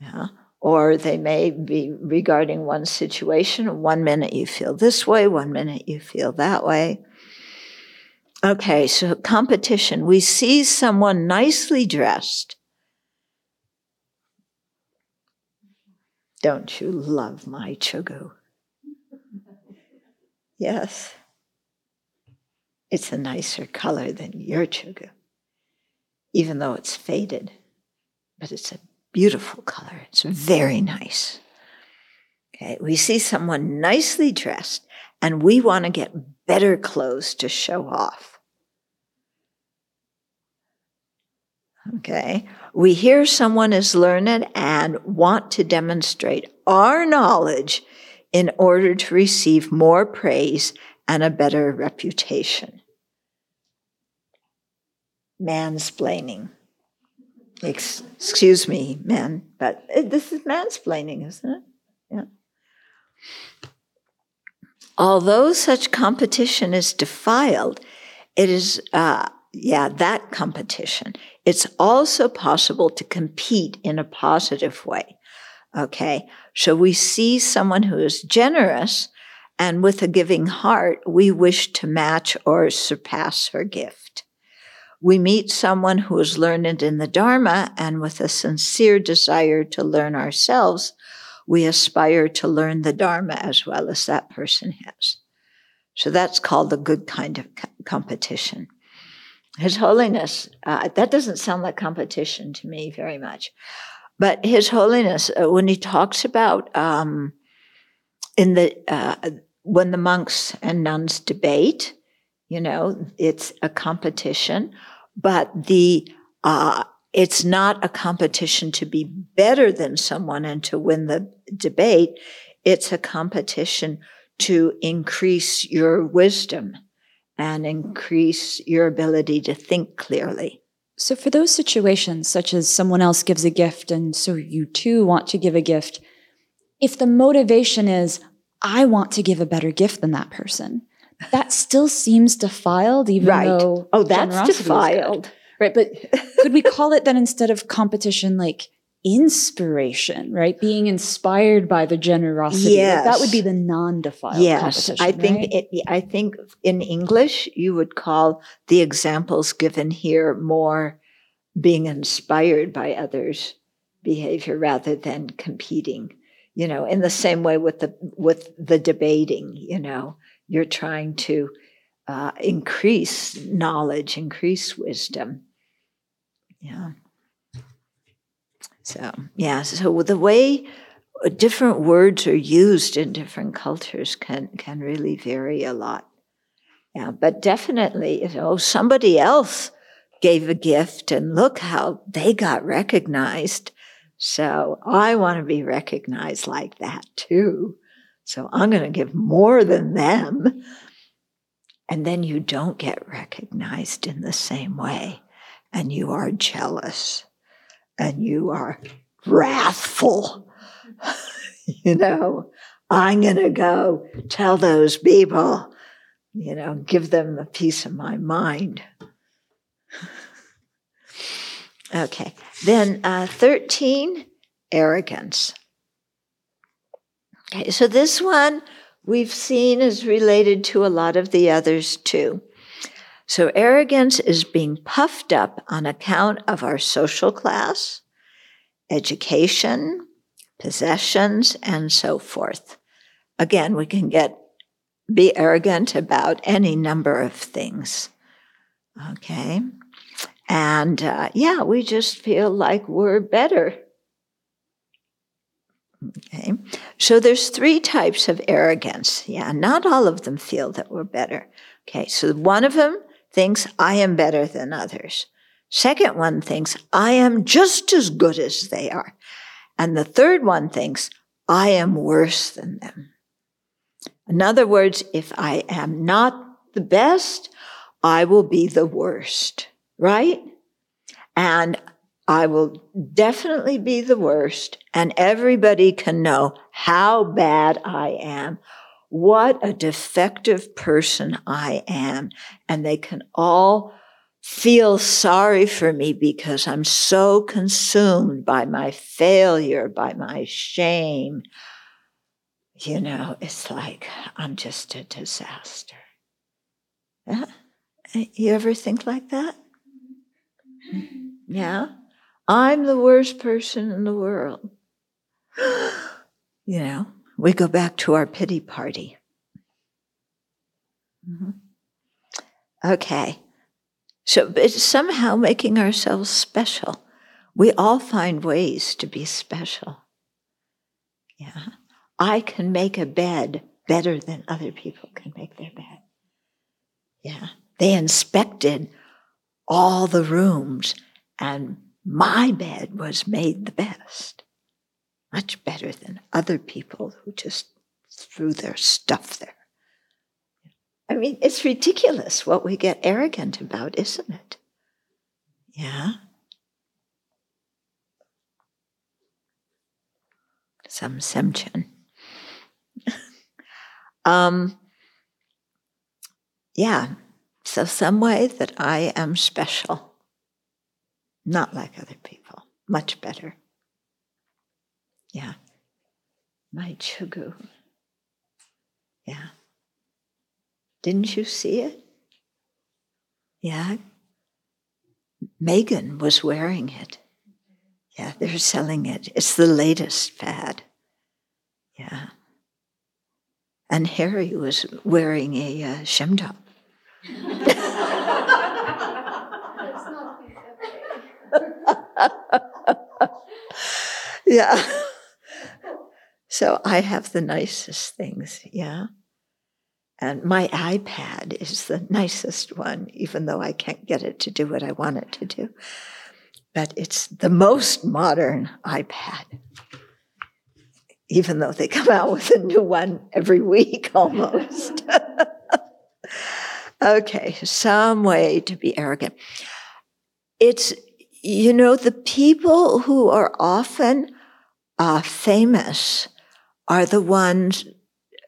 Yeah. Or they may be regarding one situation. One minute you feel this way, one minute you feel that way. Okay, so competition. We see someone nicely dressed. Don't you love my chugu? Yes. It's a nicer color than your chugu, even though it's faded. But it's a beautiful color. It's very nice. Okay, we see someone nicely dressed and we want to get better clothes to show off. Okay, we hear someone is learned and want to demonstrate our knowledge in order to receive more praise and a better reputation. Mansplaining. Ex- excuse me, men, but this is mansplaining, isn't it? Yeah. Although such competition is defiled, it is, uh, yeah, that competition. It's also possible to compete in a positive way. Okay. So we see someone who is generous and with a giving heart, we wish to match or surpass her gift. We meet someone who is learned in the Dharma and with a sincere desire to learn ourselves, we aspire to learn the Dharma as well as that person has. So that's called a good kind of competition. His Holiness, uh, that doesn't sound like competition to me very much. But His Holiness, uh, when he talks about um, in the uh, when the monks and nuns debate, you know, it's a competition, but the uh, it's not a competition to be better than someone and to win the debate. It's a competition to increase your wisdom and increase your ability to think clearly. So, for those situations, such as someone else gives a gift, and so you too want to give a gift, if the motivation is, I want to give a better gift than that person, that still seems defiled, even right. though oh, that's defiled, right? But could we call it then instead of competition, like inspiration, right? Being inspired by the generosity. Yes. Like that would be the non-defiled yes. I think right? it, I think in English you would call the examples given here more being inspired by others' behavior rather than competing. You know, in the same way with the with the debating, you know, you're trying to uh, increase knowledge, increase wisdom. Yeah. So, yeah, so the way different words are used in different cultures can, can really vary a lot. Yeah, but definitely, you know, somebody else gave a gift and look how they got recognized. So I want to be recognized like that too. So I'm going to give more than them. And then you don't get recognized in the same way and you are jealous and you are wrathful. you know, I'm going to go tell those people, you know, give them a piece of my mind. okay. Then uh, 13, arrogance. Okay, so this one we've seen is related to a lot of the others too. So arrogance is being puffed up on account of our social class, education, possessions, and so forth. Again, we can get be arrogant about any number of things. Okay. And uh, yeah, we just feel like we're better. Okay. So there's three types of arrogance. Yeah, not all of them feel that we're better. Okay. So one of them thinks I am better than others. Second one thinks I am just as good as they are. And the third one thinks I am worse than them. In other words, if I am not the best, I will be the worst, right? And I will definitely be the worst, and everybody can know how bad I am, what a defective person I am, and they can all feel sorry for me because I'm so consumed by my failure, by my shame. You know, it's like I'm just a disaster. Yeah? You ever think like that? Mm-hmm. Yeah? I'm the worst person in the world. you know, we go back to our pity party. Mm-hmm. Okay. So it's somehow making ourselves special. We all find ways to be special. Yeah. I can make a bed better than other people can make their bed. Yeah. They inspected all the rooms, and my bed was made the best. Much better than other people who just threw their stuff there. I mean, it's ridiculous what we get arrogant about, isn't it? Yeah. Some semchen. um, yeah. So, some way that I am special, not like other people, much better. Yeah. My chugu. Yeah. Didn't you see it? Yeah. Meghan was wearing it. Yeah, they're selling it. It's the latest fad. Yeah. And Harry was wearing a uh, shemdop. yeah. So I have the nicest things, yeah. And my iPad is the nicest one, even though I can't get it to do what I want it to do. But it's the most modern iPad, even though they come out with a new one every week almost. okay, some way to be arrogant. It's, you know, the people who are often uh, famous are the ones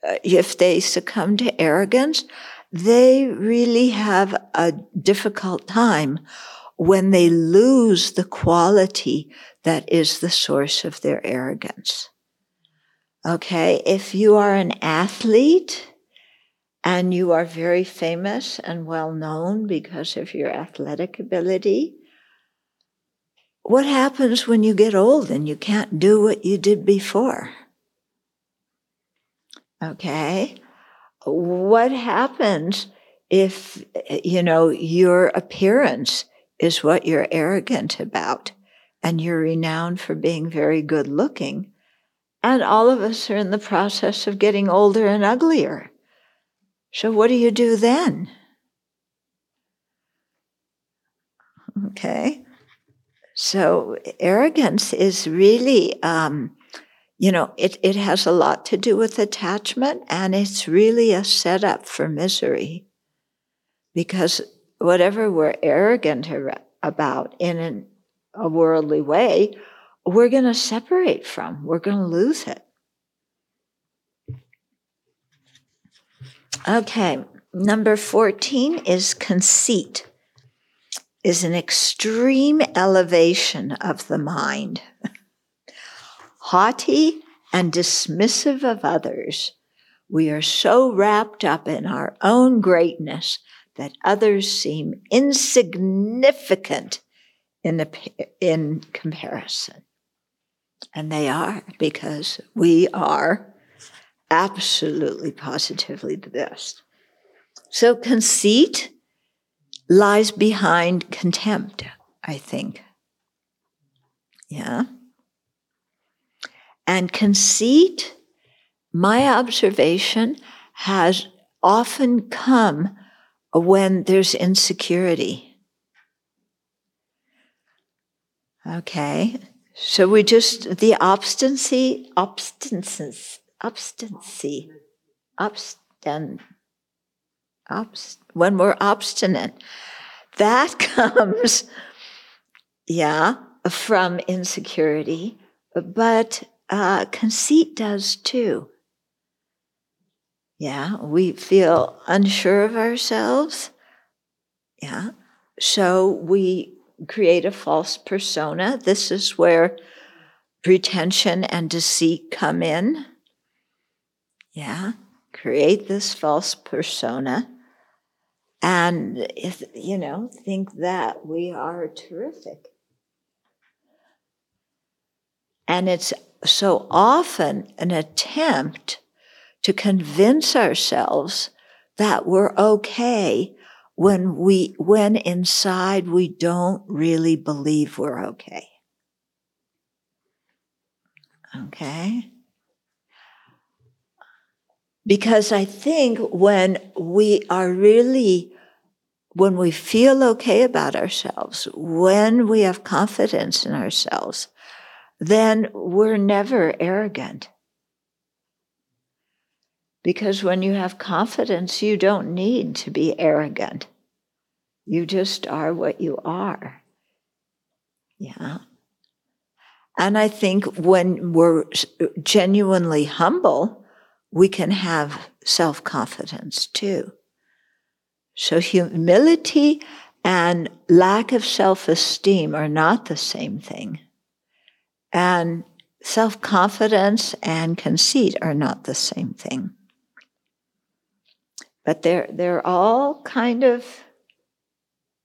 uh, if they succumb to arrogance, they really have a difficult time when they lose the quality that is the source of their arrogance. Okay, if you are an athlete and you are very famous and well known because of your athletic ability, what happens when you get old and you can't do what you did before? Okay. What happens if, you know, your appearance is what you're arrogant about and you're renowned for being very good looking? And all of us are in the process of getting older and uglier. So, what do you do then? Okay. So, arrogance is really um, you know, it, it has a lot to do with attachment, and it's really a setup for misery. Because whatever we're arrogant about in an, a worldly way, we're going to separate from, we're going to lose it. Okay, number 14 is conceit, is an extreme elevation of the mind. haughty and dismissive of others. We are so wrapped up in our own greatness that others seem insignificant in, a, in comparison. And they are, because we are absolutely, positively the best. So conceit lies behind contempt, I think. Yeah. And conceit, my observation, has often come when there's insecurity. Okay. So we just, the obstinacy, obstinacy, obstinacy, obstin, obst, when we're obstinate, that comes, yeah, from insecurity, but uh, conceit does too. Yeah, we feel unsure of ourselves. Yeah, so we create a false persona. This is where pretension and deceit come in. Yeah, create this false persona and, you know, think that we are terrific. And it's so often an attempt to convince ourselves that we're okay when we when inside we don't really believe we're okay okay because i think when we are really when we feel okay about ourselves when we have confidence in ourselves then we're never arrogant because when you have confidence, you don't need to be arrogant. You just are what you are. Yeah. And I think when we're genuinely humble, we can have self confidence too. So humility and lack of self esteem are not the same thing. And self confidence and conceit are not the same thing but they're they're all kind of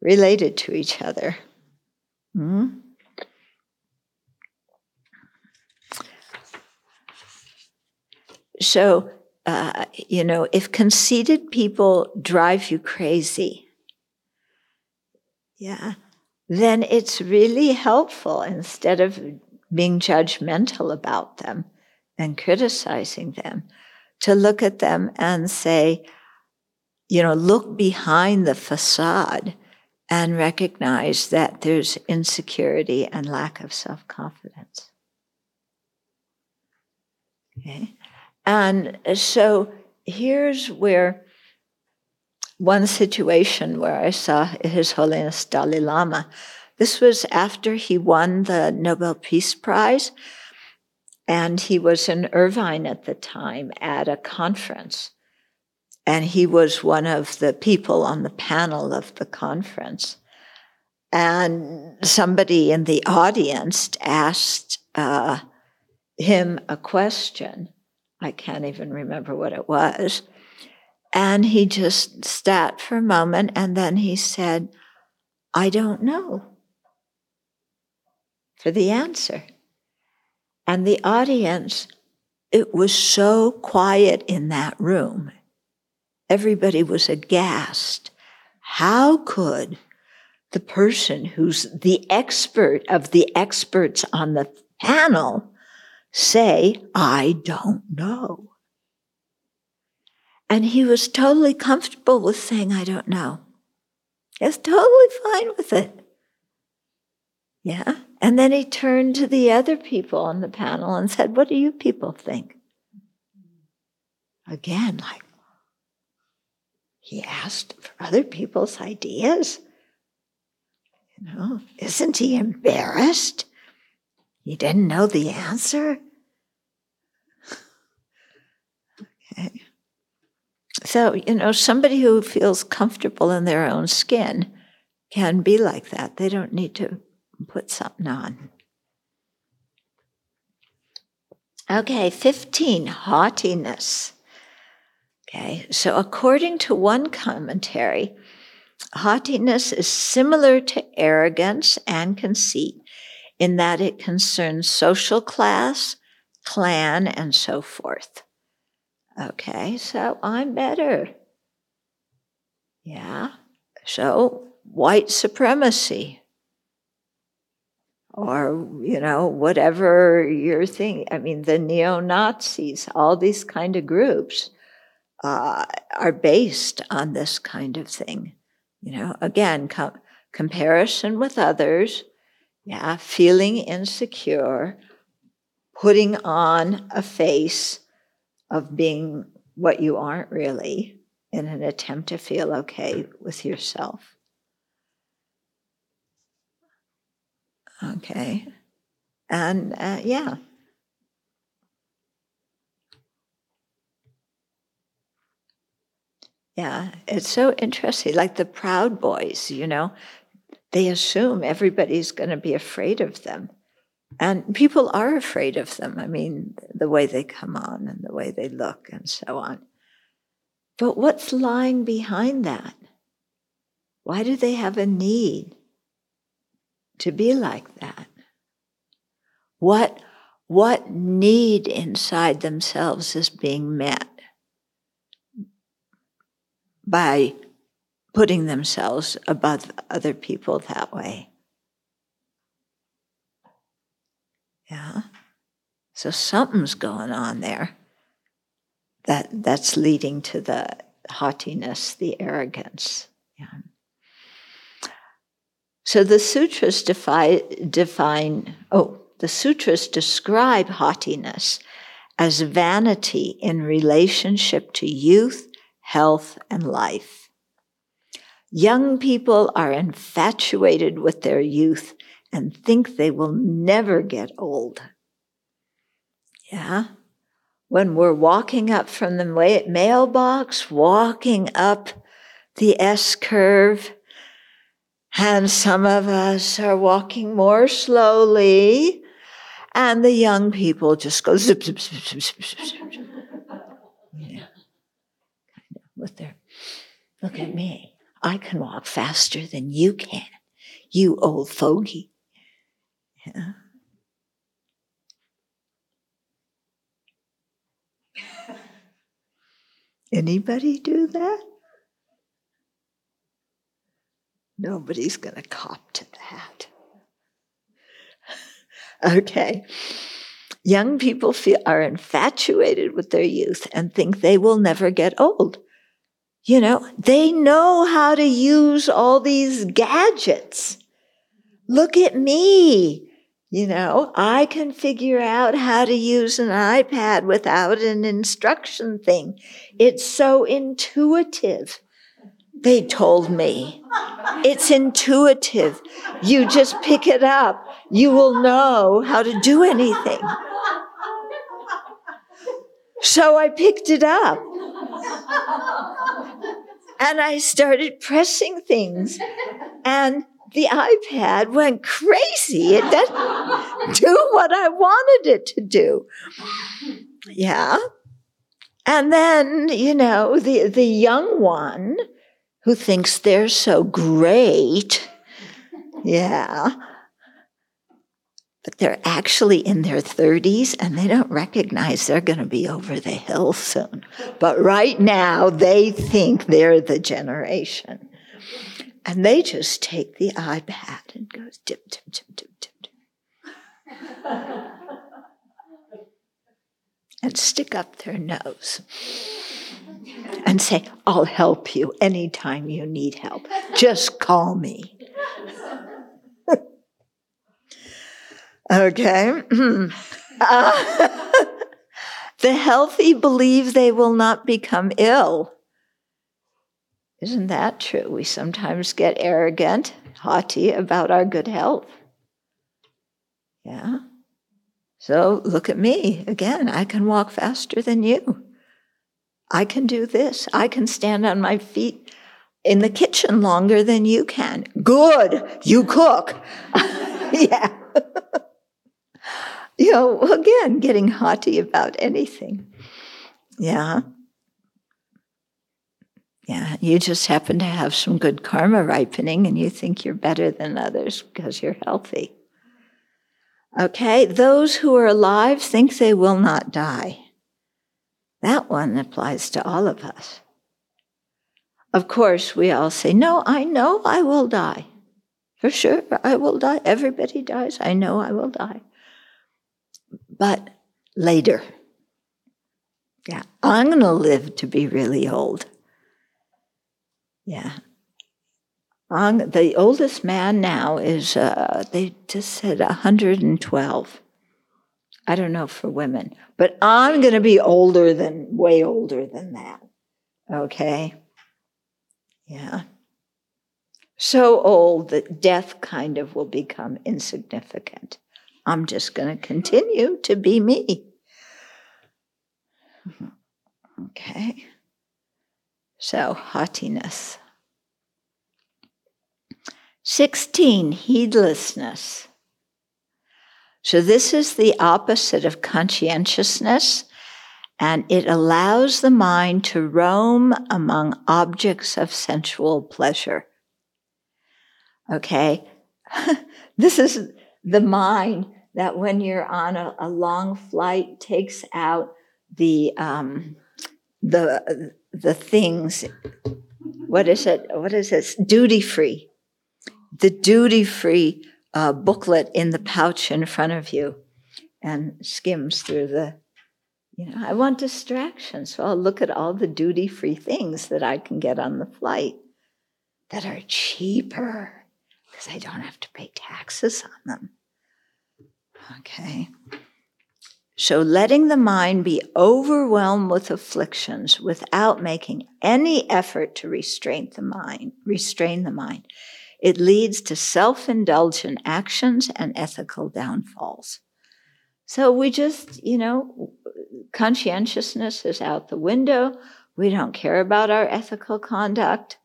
related to each other. hmm So, uh, you know, if conceited people drive you crazy, yeah, then it's really helpful instead of being judgmental about them and criticizing them to look at them and say, you know, look behind the facade and recognize that there's insecurity and lack of self confidence. Okay? And so here's where one situation where I saw His Holiness Dalai Lama. This was after he won the Nobel Peace Prize, and he was in Irvine at the time at a conference. And he was one of the people on the panel of the conference. And somebody in the audience asked uh, him a question. I can't even remember what it was. And he just sat for a moment and then he said, I don't know for the answer. And the audience, it was so quiet in that room. Everybody was aghast. How could the person who's the expert of the experts on the panel say, I don't know? And he was totally comfortable with saying, I don't know. He was totally fine with it. Yeah. And then he turned to the other people on the panel and said, What do you people think? Again, like, he asked for other people's ideas. You know, isn't he embarrassed? He didn't know the answer. okay. So, you know, somebody who feels comfortable in their own skin can be like that. They don't need to put something on. Okay, 15, haughtiness. Okay, so according to one commentary, Haughtiness is similar to arrogance and conceit in that it concerns social class, clan, and so forth. Okay, so I'm better. Yeah, so white supremacy or you know whatever you're thinking i mean the neo-nazis all these kind of groups uh, are based on this kind of thing you know again com- comparison with others yeah feeling insecure putting on a face of being what you aren't really in an attempt to feel okay with yourself Okay. And uh, yeah. Yeah, it's so interesting. Like the Proud Boys, you know, they assume everybody's going to be afraid of them. And people are afraid of them. I mean, the way they come on and the way they look and so on. But what's lying behind that? Why do they have a need to be like that? What, what need inside themselves is being met by putting themselves above other people that way? Yeah. So something's going on there that that's leading to the haughtiness, the arrogance. Yeah. So the sutras defi- define, oh, the sutras describe haughtiness as vanity in relationship to youth, health, and life. Young people are infatuated with their youth and think they will never get old. Yeah? When we're walking up from the mailbox, walking up the S curve, and some of us are walking more slowly, and the young people just go zip, zip, zip, zip, zip, zip, zip. Yeah. Kind of with their, look at me. I can walk faster than you can, you old fogey. Yeah. Anybody do that? Nobody's going to cop to that. okay. Young people feel, are infatuated with their youth and think they will never get old. You know, they know how to use all these gadgets. Look at me. You know, I can figure out how to use an iPad without an instruction thing. It's so intuitive they told me. It's intuitive. You just pick it up. You will know how to do anything. So I picked it up. And I started pressing things. And the iPad went crazy. It doesn't do what I wanted it to do. Yeah. And then, you know, the, the young one, who thinks they're so great. Yeah. But they're actually in their 30s and they don't recognize they're going to be over the hill soon. But right now, they think they're the generation. And they just take the iPad and goes dip, dip, dip, dip, dip, dip. and stick up their nose and say, I'll help you anytime you need help. Just call me. Okay. uh, the healthy believe they will not become ill. Isn't that true? We sometimes get arrogant, haughty about our good health. Yeah. So look at me. Again, I can walk faster than you. I can do this. I can stand on my feet in the kitchen longer than you can. Good. You cook. yeah. you know, again, getting haughty about anything. Yeah. Yeah, you just happen to have some good karma ripening and you think you're better than others because you're healthy. Okay, those who are alive think they will not die. That one applies to all of us. Of course, we all say, No, I know I will die. For sure, I will die. Everybody dies. I know I will die. But later. Yeah, I'm going to live to be really old. Yeah. I'm, the oldest man now is, uh, they just said 112. I don't know for women, but I'm going to be older than, way older than that. Okay? Yeah. So old that death kind of will become insignificant. I'm just going to continue to be me. Okay. So, haughtiness. 16, heedlessness. So, this is the opposite of conscientiousness, and it allows the mind to roam among objects of sensual pleasure. Okay? this is the mind that when you're on a, a long flight takes out the um, the the things. What is it? What is this? Duty free. The duty free uh, booklet in the pouch in front of you, and skims through the. You know, I want distraction, so I'll look at all the duty free things that I can get on the flight that are cheaper because I don't have to pay taxes on them. Okay. So letting the mind be overwhelmed with afflictions without making any effort to restrain the mind, restrain the mind, it leads to self-indulgent actions and ethical downfalls. So we just, you know, conscientiousness is out the window. We don't care about our ethical conduct.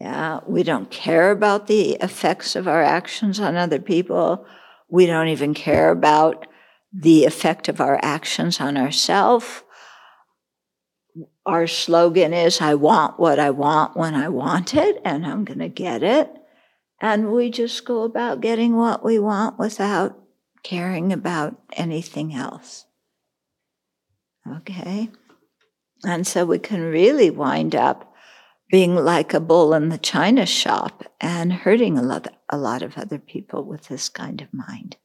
Yeah, we don't care about the effects of our actions on other people. We don't even care about the effect of our actions on ourselves. Our slogan is I want what I want when I want it, and I'm going to get it. And we just go about getting what we want without caring about anything else. Okay? And so we can really wind up being like a bull in the china shop and hurting a lot, a lot of other people with this kind of mind.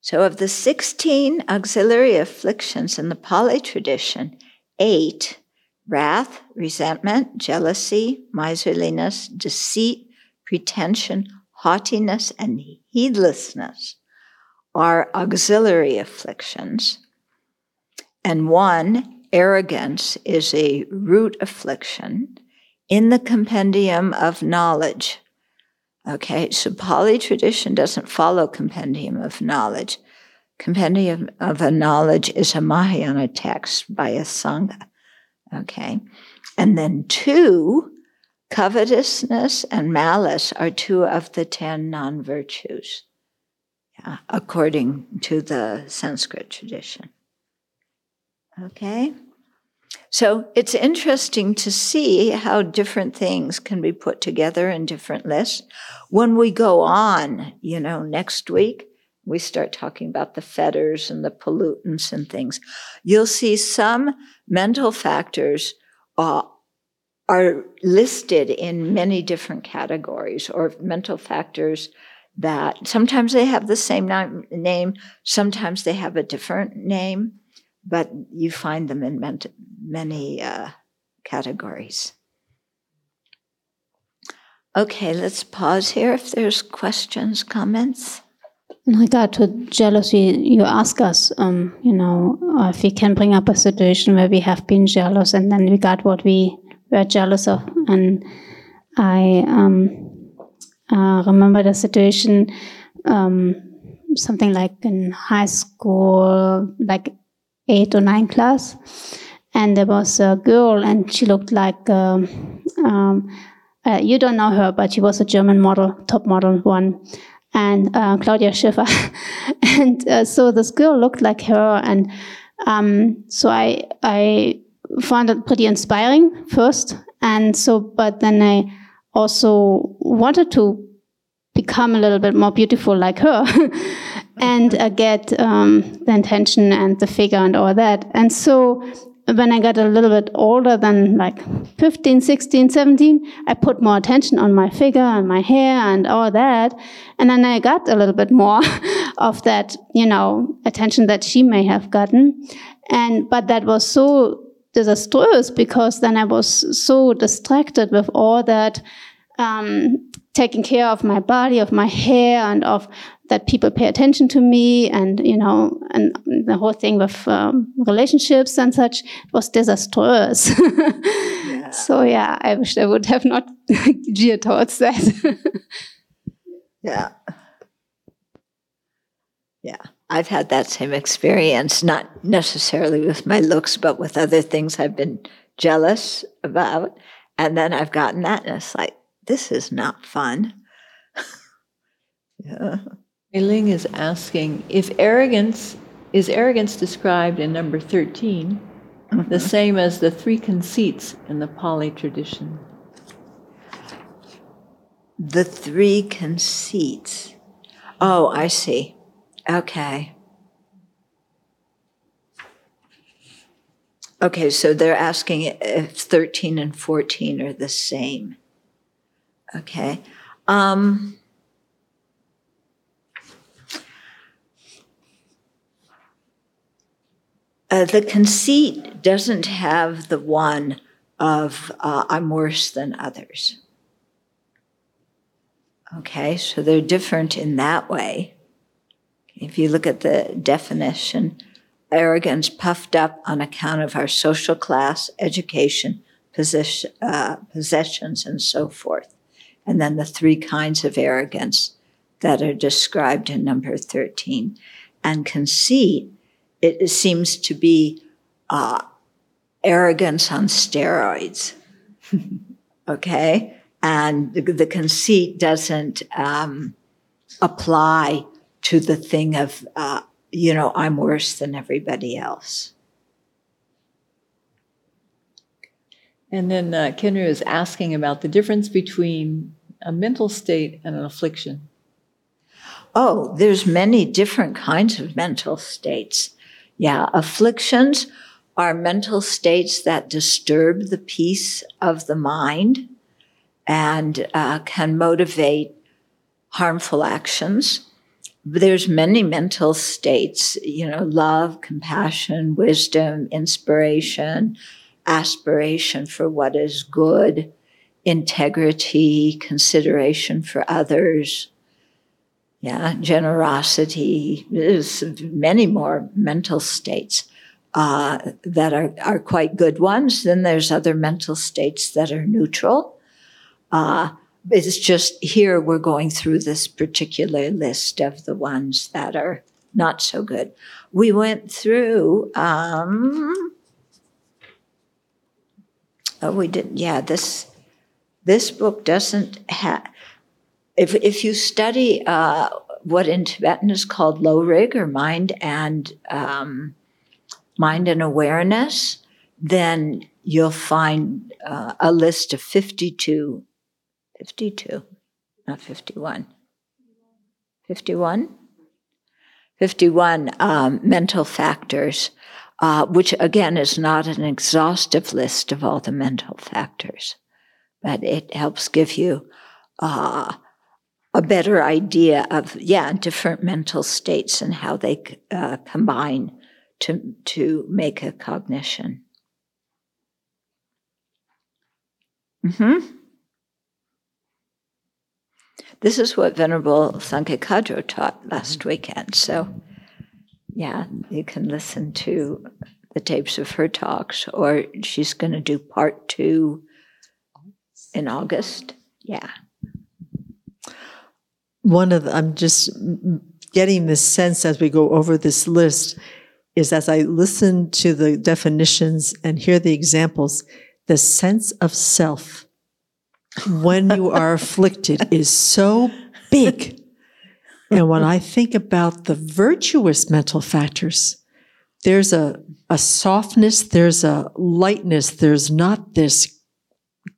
So, of the 16 auxiliary afflictions in the Pali tradition, eight wrath, resentment, jealousy, miserliness, deceit, pretension, haughtiness, and heedlessness are auxiliary afflictions. And one, arrogance, is a root affliction in the compendium of knowledge Okay, so Pali tradition doesn't follow compendium of knowledge. Compendium of a knowledge is a Mahayana text by Asanga. Okay, and then two, covetousness and malice are two of the ten non virtues, yeah, according to the Sanskrit tradition. Okay? So it's interesting to see how different things can be put together in different lists. When we go on, you know, next week, we start talking about the fetters and the pollutants and things. You'll see some mental factors uh, are listed in many different categories or mental factors that sometimes they have the same name, sometimes they have a different name but you find them in many uh, categories. Okay, let's pause here if there's questions, comments. In regard to jealousy, you ask us, um, you know, if we can bring up a situation where we have been jealous and then we got what we were jealous of. And I um, uh, remember the situation, um, something like in high school, like eight or nine class, and there was a girl, and she looked like um, um, uh, you don't know her, but she was a German model, top model one, and uh, Claudia Schiffer, and uh, so this girl looked like her, and um, so I I found it pretty inspiring first. And so, but then I also wanted to become a little bit more beautiful like her and uh, get um, the intention and the figure and all that. And so when I got a little bit older than like 15, 16, 17, I put more attention on my figure and my hair and all that. And then I got a little bit more of that, you know, attention that she may have gotten. And, but that was so disastrous because then I was so distracted with all that, um, taking care of my body, of my hair, and of that people pay attention to me, and you know, and the whole thing with um, relationships and such was disastrous. yeah. So yeah, I wish I would have not geared towards that. yeah. Yeah. I've had that same experience, not necessarily with my looks, but with other things I've been jealous about. And then I've gotten that, and it's like, this is not fun. yeah. Ling is asking if arrogance is arrogance described in number 13 mm-hmm. the same as the three conceits in the Pali tradition? The three conceits. Oh, I see. Okay. Okay, so they're asking if 13 and 14 are the same. Okay. Um, uh, the conceit doesn't have the one of uh, I'm worse than others. Okay, so they're different in that way. If you look at the definition, arrogance puffed up on account of our social class, education, position, uh, possessions, and so forth and then the three kinds of arrogance that are described in number 13. And conceit, it seems to be uh, arrogance on steroids. okay? And the, the conceit doesn't um, apply to the thing of, uh, you know, I'm worse than everybody else. And then uh, Kenru is asking about the difference between a mental state and an affliction. Oh, there's many different kinds of mental states. Yeah, afflictions are mental states that disturb the peace of the mind and uh, can motivate harmful actions. There's many mental states, you know, love, compassion, wisdom, inspiration, aspiration for what is good, integrity, consideration for others, yeah, generosity. There's many more mental states uh, that are, are quite good ones. Then there's other mental states that are neutral. Uh, it's just here we're going through this particular list of the ones that are not so good. We went through, um, oh, we did, yeah, this, this book doesn't have, if, if you study uh, what in Tibetan is called lorig or mind and um, mind and awareness, then you'll find uh, a list of 52, 52, not 51. 51? 51 um, mental factors, uh, which again is not an exhaustive list of all the mental factors, but it helps give you uh, a better idea of yeah different mental states and how they uh, combine to to make a cognition. Hmm. This is what Venerable Sangye taught last mm-hmm. weekend. So, yeah, you can listen to the tapes of her talks, or she's going to do part two in August. Yeah one of the, I'm just getting this sense as we go over this list is as I listen to the definitions and hear the examples, the sense of self when you are afflicted is so big. And when I think about the virtuous mental factors, there's a, a softness, there's a lightness, there's not this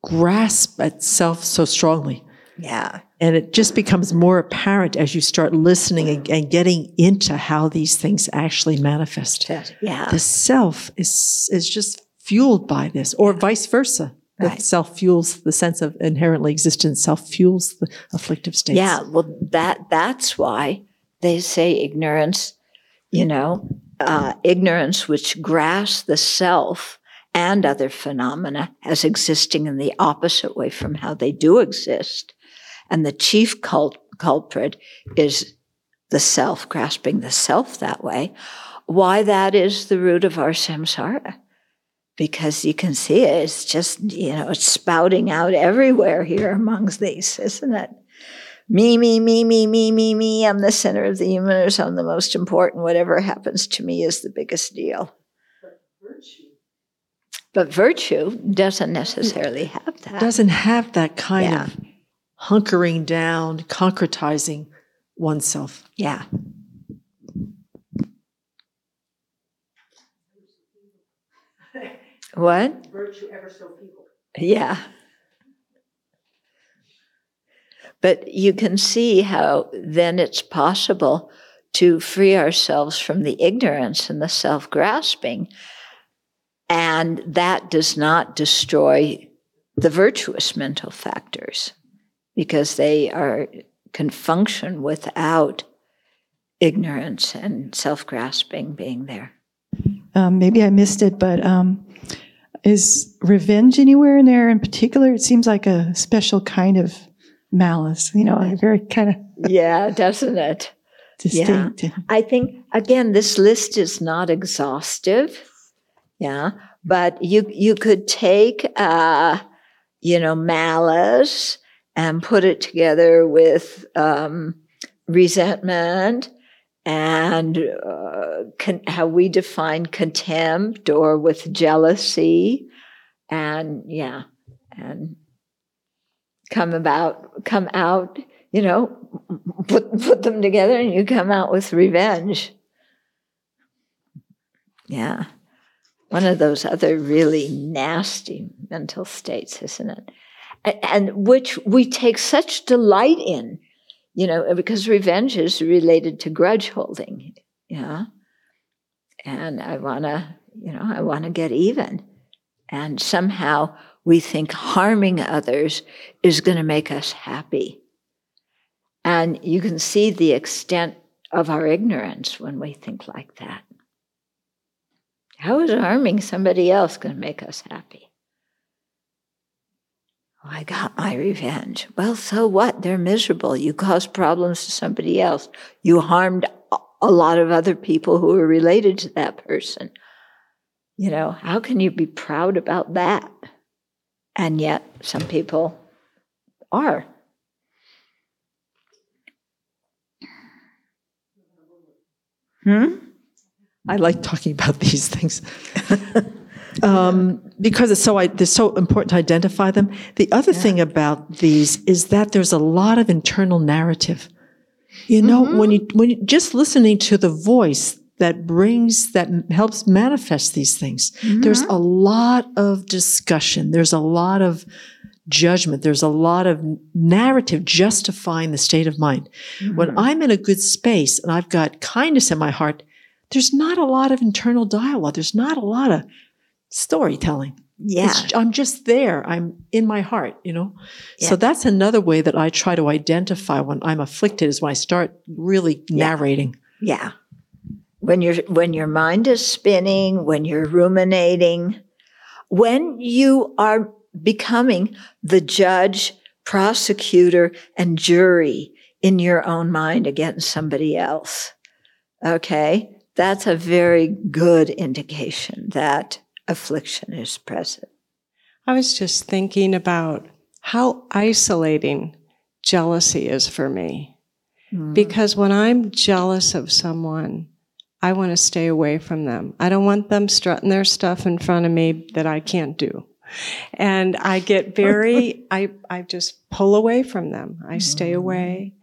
grasp at self so strongly. Yeah. And it just becomes more apparent as you start listening and, and getting into how these things actually manifest. Yeah. The self is is just fueled by this, or vice versa. The self fuels the sense of inherently existent self fuels the afflictive states. Yeah, well, that that's why they say ignorance. You know, uh, ignorance which grasps the self and other phenomena as existing in the opposite way from how they do exist, and the chief cult- culprit is the self grasping the self that way. Why that is the root of our samsara. Because you can see it, it's just, you know, it's spouting out everywhere here amongst these, isn't it? me, me, me, me, me, me, me. I'm the center of the universe. I'm the most important. Whatever happens to me is the biggest deal. But virtue doesn't necessarily have that. doesn't have that kind Yeah. of hunkering down, concretizing oneself. Yeah. What? Virtue ever so feeble. Yeah. But you can see how then it's possible to free ourselves from the ignorance and the self grasping. And that does not destroy the virtuous mental factors because they are can function without ignorance and self grasping being there. Um, maybe I missed it, but um, is revenge anywhere in there in particular? It seems like a special kind of malice, you know, a very kind of Yeah, doesn't it? distinct. I think again, this list is not exhaustive. Yeah, but you you could take uh, you know malice and put it together with um, resentment and uh, con- how we define contempt or with jealousy and yeah and come about come out you know put put them together and you come out with revenge. Yeah. One of those other really nasty mental states isn't it and which we take such delight in you know because revenge is related to grudge holding yeah? And i want to you know i want to get even. And somehow we think harming others is going to make us happy. And you can see the extent of our ignorance when we think like that. How is harming somebody else going to make us happy Oh, I got my revenge. Well, so what? They're miserable. You caused problems to somebody else. You harmed a- lot of other people who are related to that person. You know, how can you be proud about that? And yet, some people are. Hmm? I like talking about these things. um, because it's so I, they're so important to identify them. The other thing about these is that there's a lot of internal narrative. You know, mm-hmm. when you when you just listening to the voice that brings that helps manifest these things, mm-hmm. there's a lot of discussion. There's a lot of judgment. There's a lot of narrative justifying the state of mind. When mm-hmm. I'm in a good space and I've got kindness in my heart, there's not a lot of internal dialogue. There's not a lot of storytelling. Yeah. It's- I'm just there. I'm in my heart, you know? Yeah. So that's another way that I try to identify when I'm afflicted is when I start really narrating. Yeah. When your when your mind is spinning, when you're ruminating, when you are becoming the judge, prosecutor, and jury in your own mind against somebody else. Okay? That's a very good indication that affliction is present. I was just thinking about how isolating jealousy is for me. Mm. Because when I'm jealous of someone, I want to stay away from them. I don't want them strutting their stuff in front of me that I can't do. And I get very, I, I just pull away from them. I stay mm. away.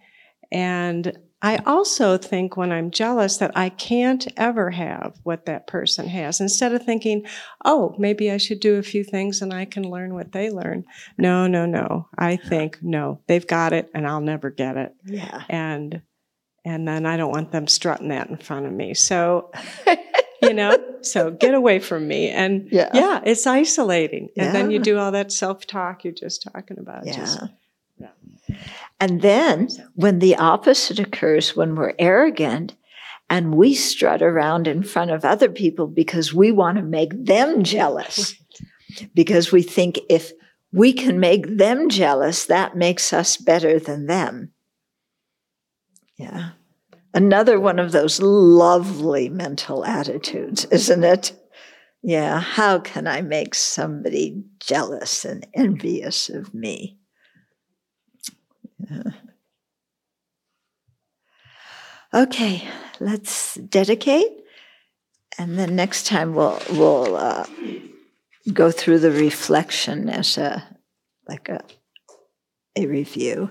And I also think when I'm jealous that I can't ever have what that person has. Instead of thinking, oh, maybe I should do a few things and I can learn what they learn. No, no, no. I think, no, they've got it and I'll never get it. Yeah. And and then I don't want them strutting that in front of me. So, you know, so get away from me. And Yeah. yeah, it's isolating. And then you do all that self talk you're just talking about. Yeah. Just, And then when the opposite occurs, when we're arrogant and we strut around in front of other people because we want to make them jealous, because we think if we can make them jealous, that makes us better than them. Yeah. Another one of those lovely mental attitudes, isn't it? Yeah. How can I make somebody jealous and envious of me? Okay, let's dedicate, and then next time we'll we'll uh, go through the reflection as a like a a review.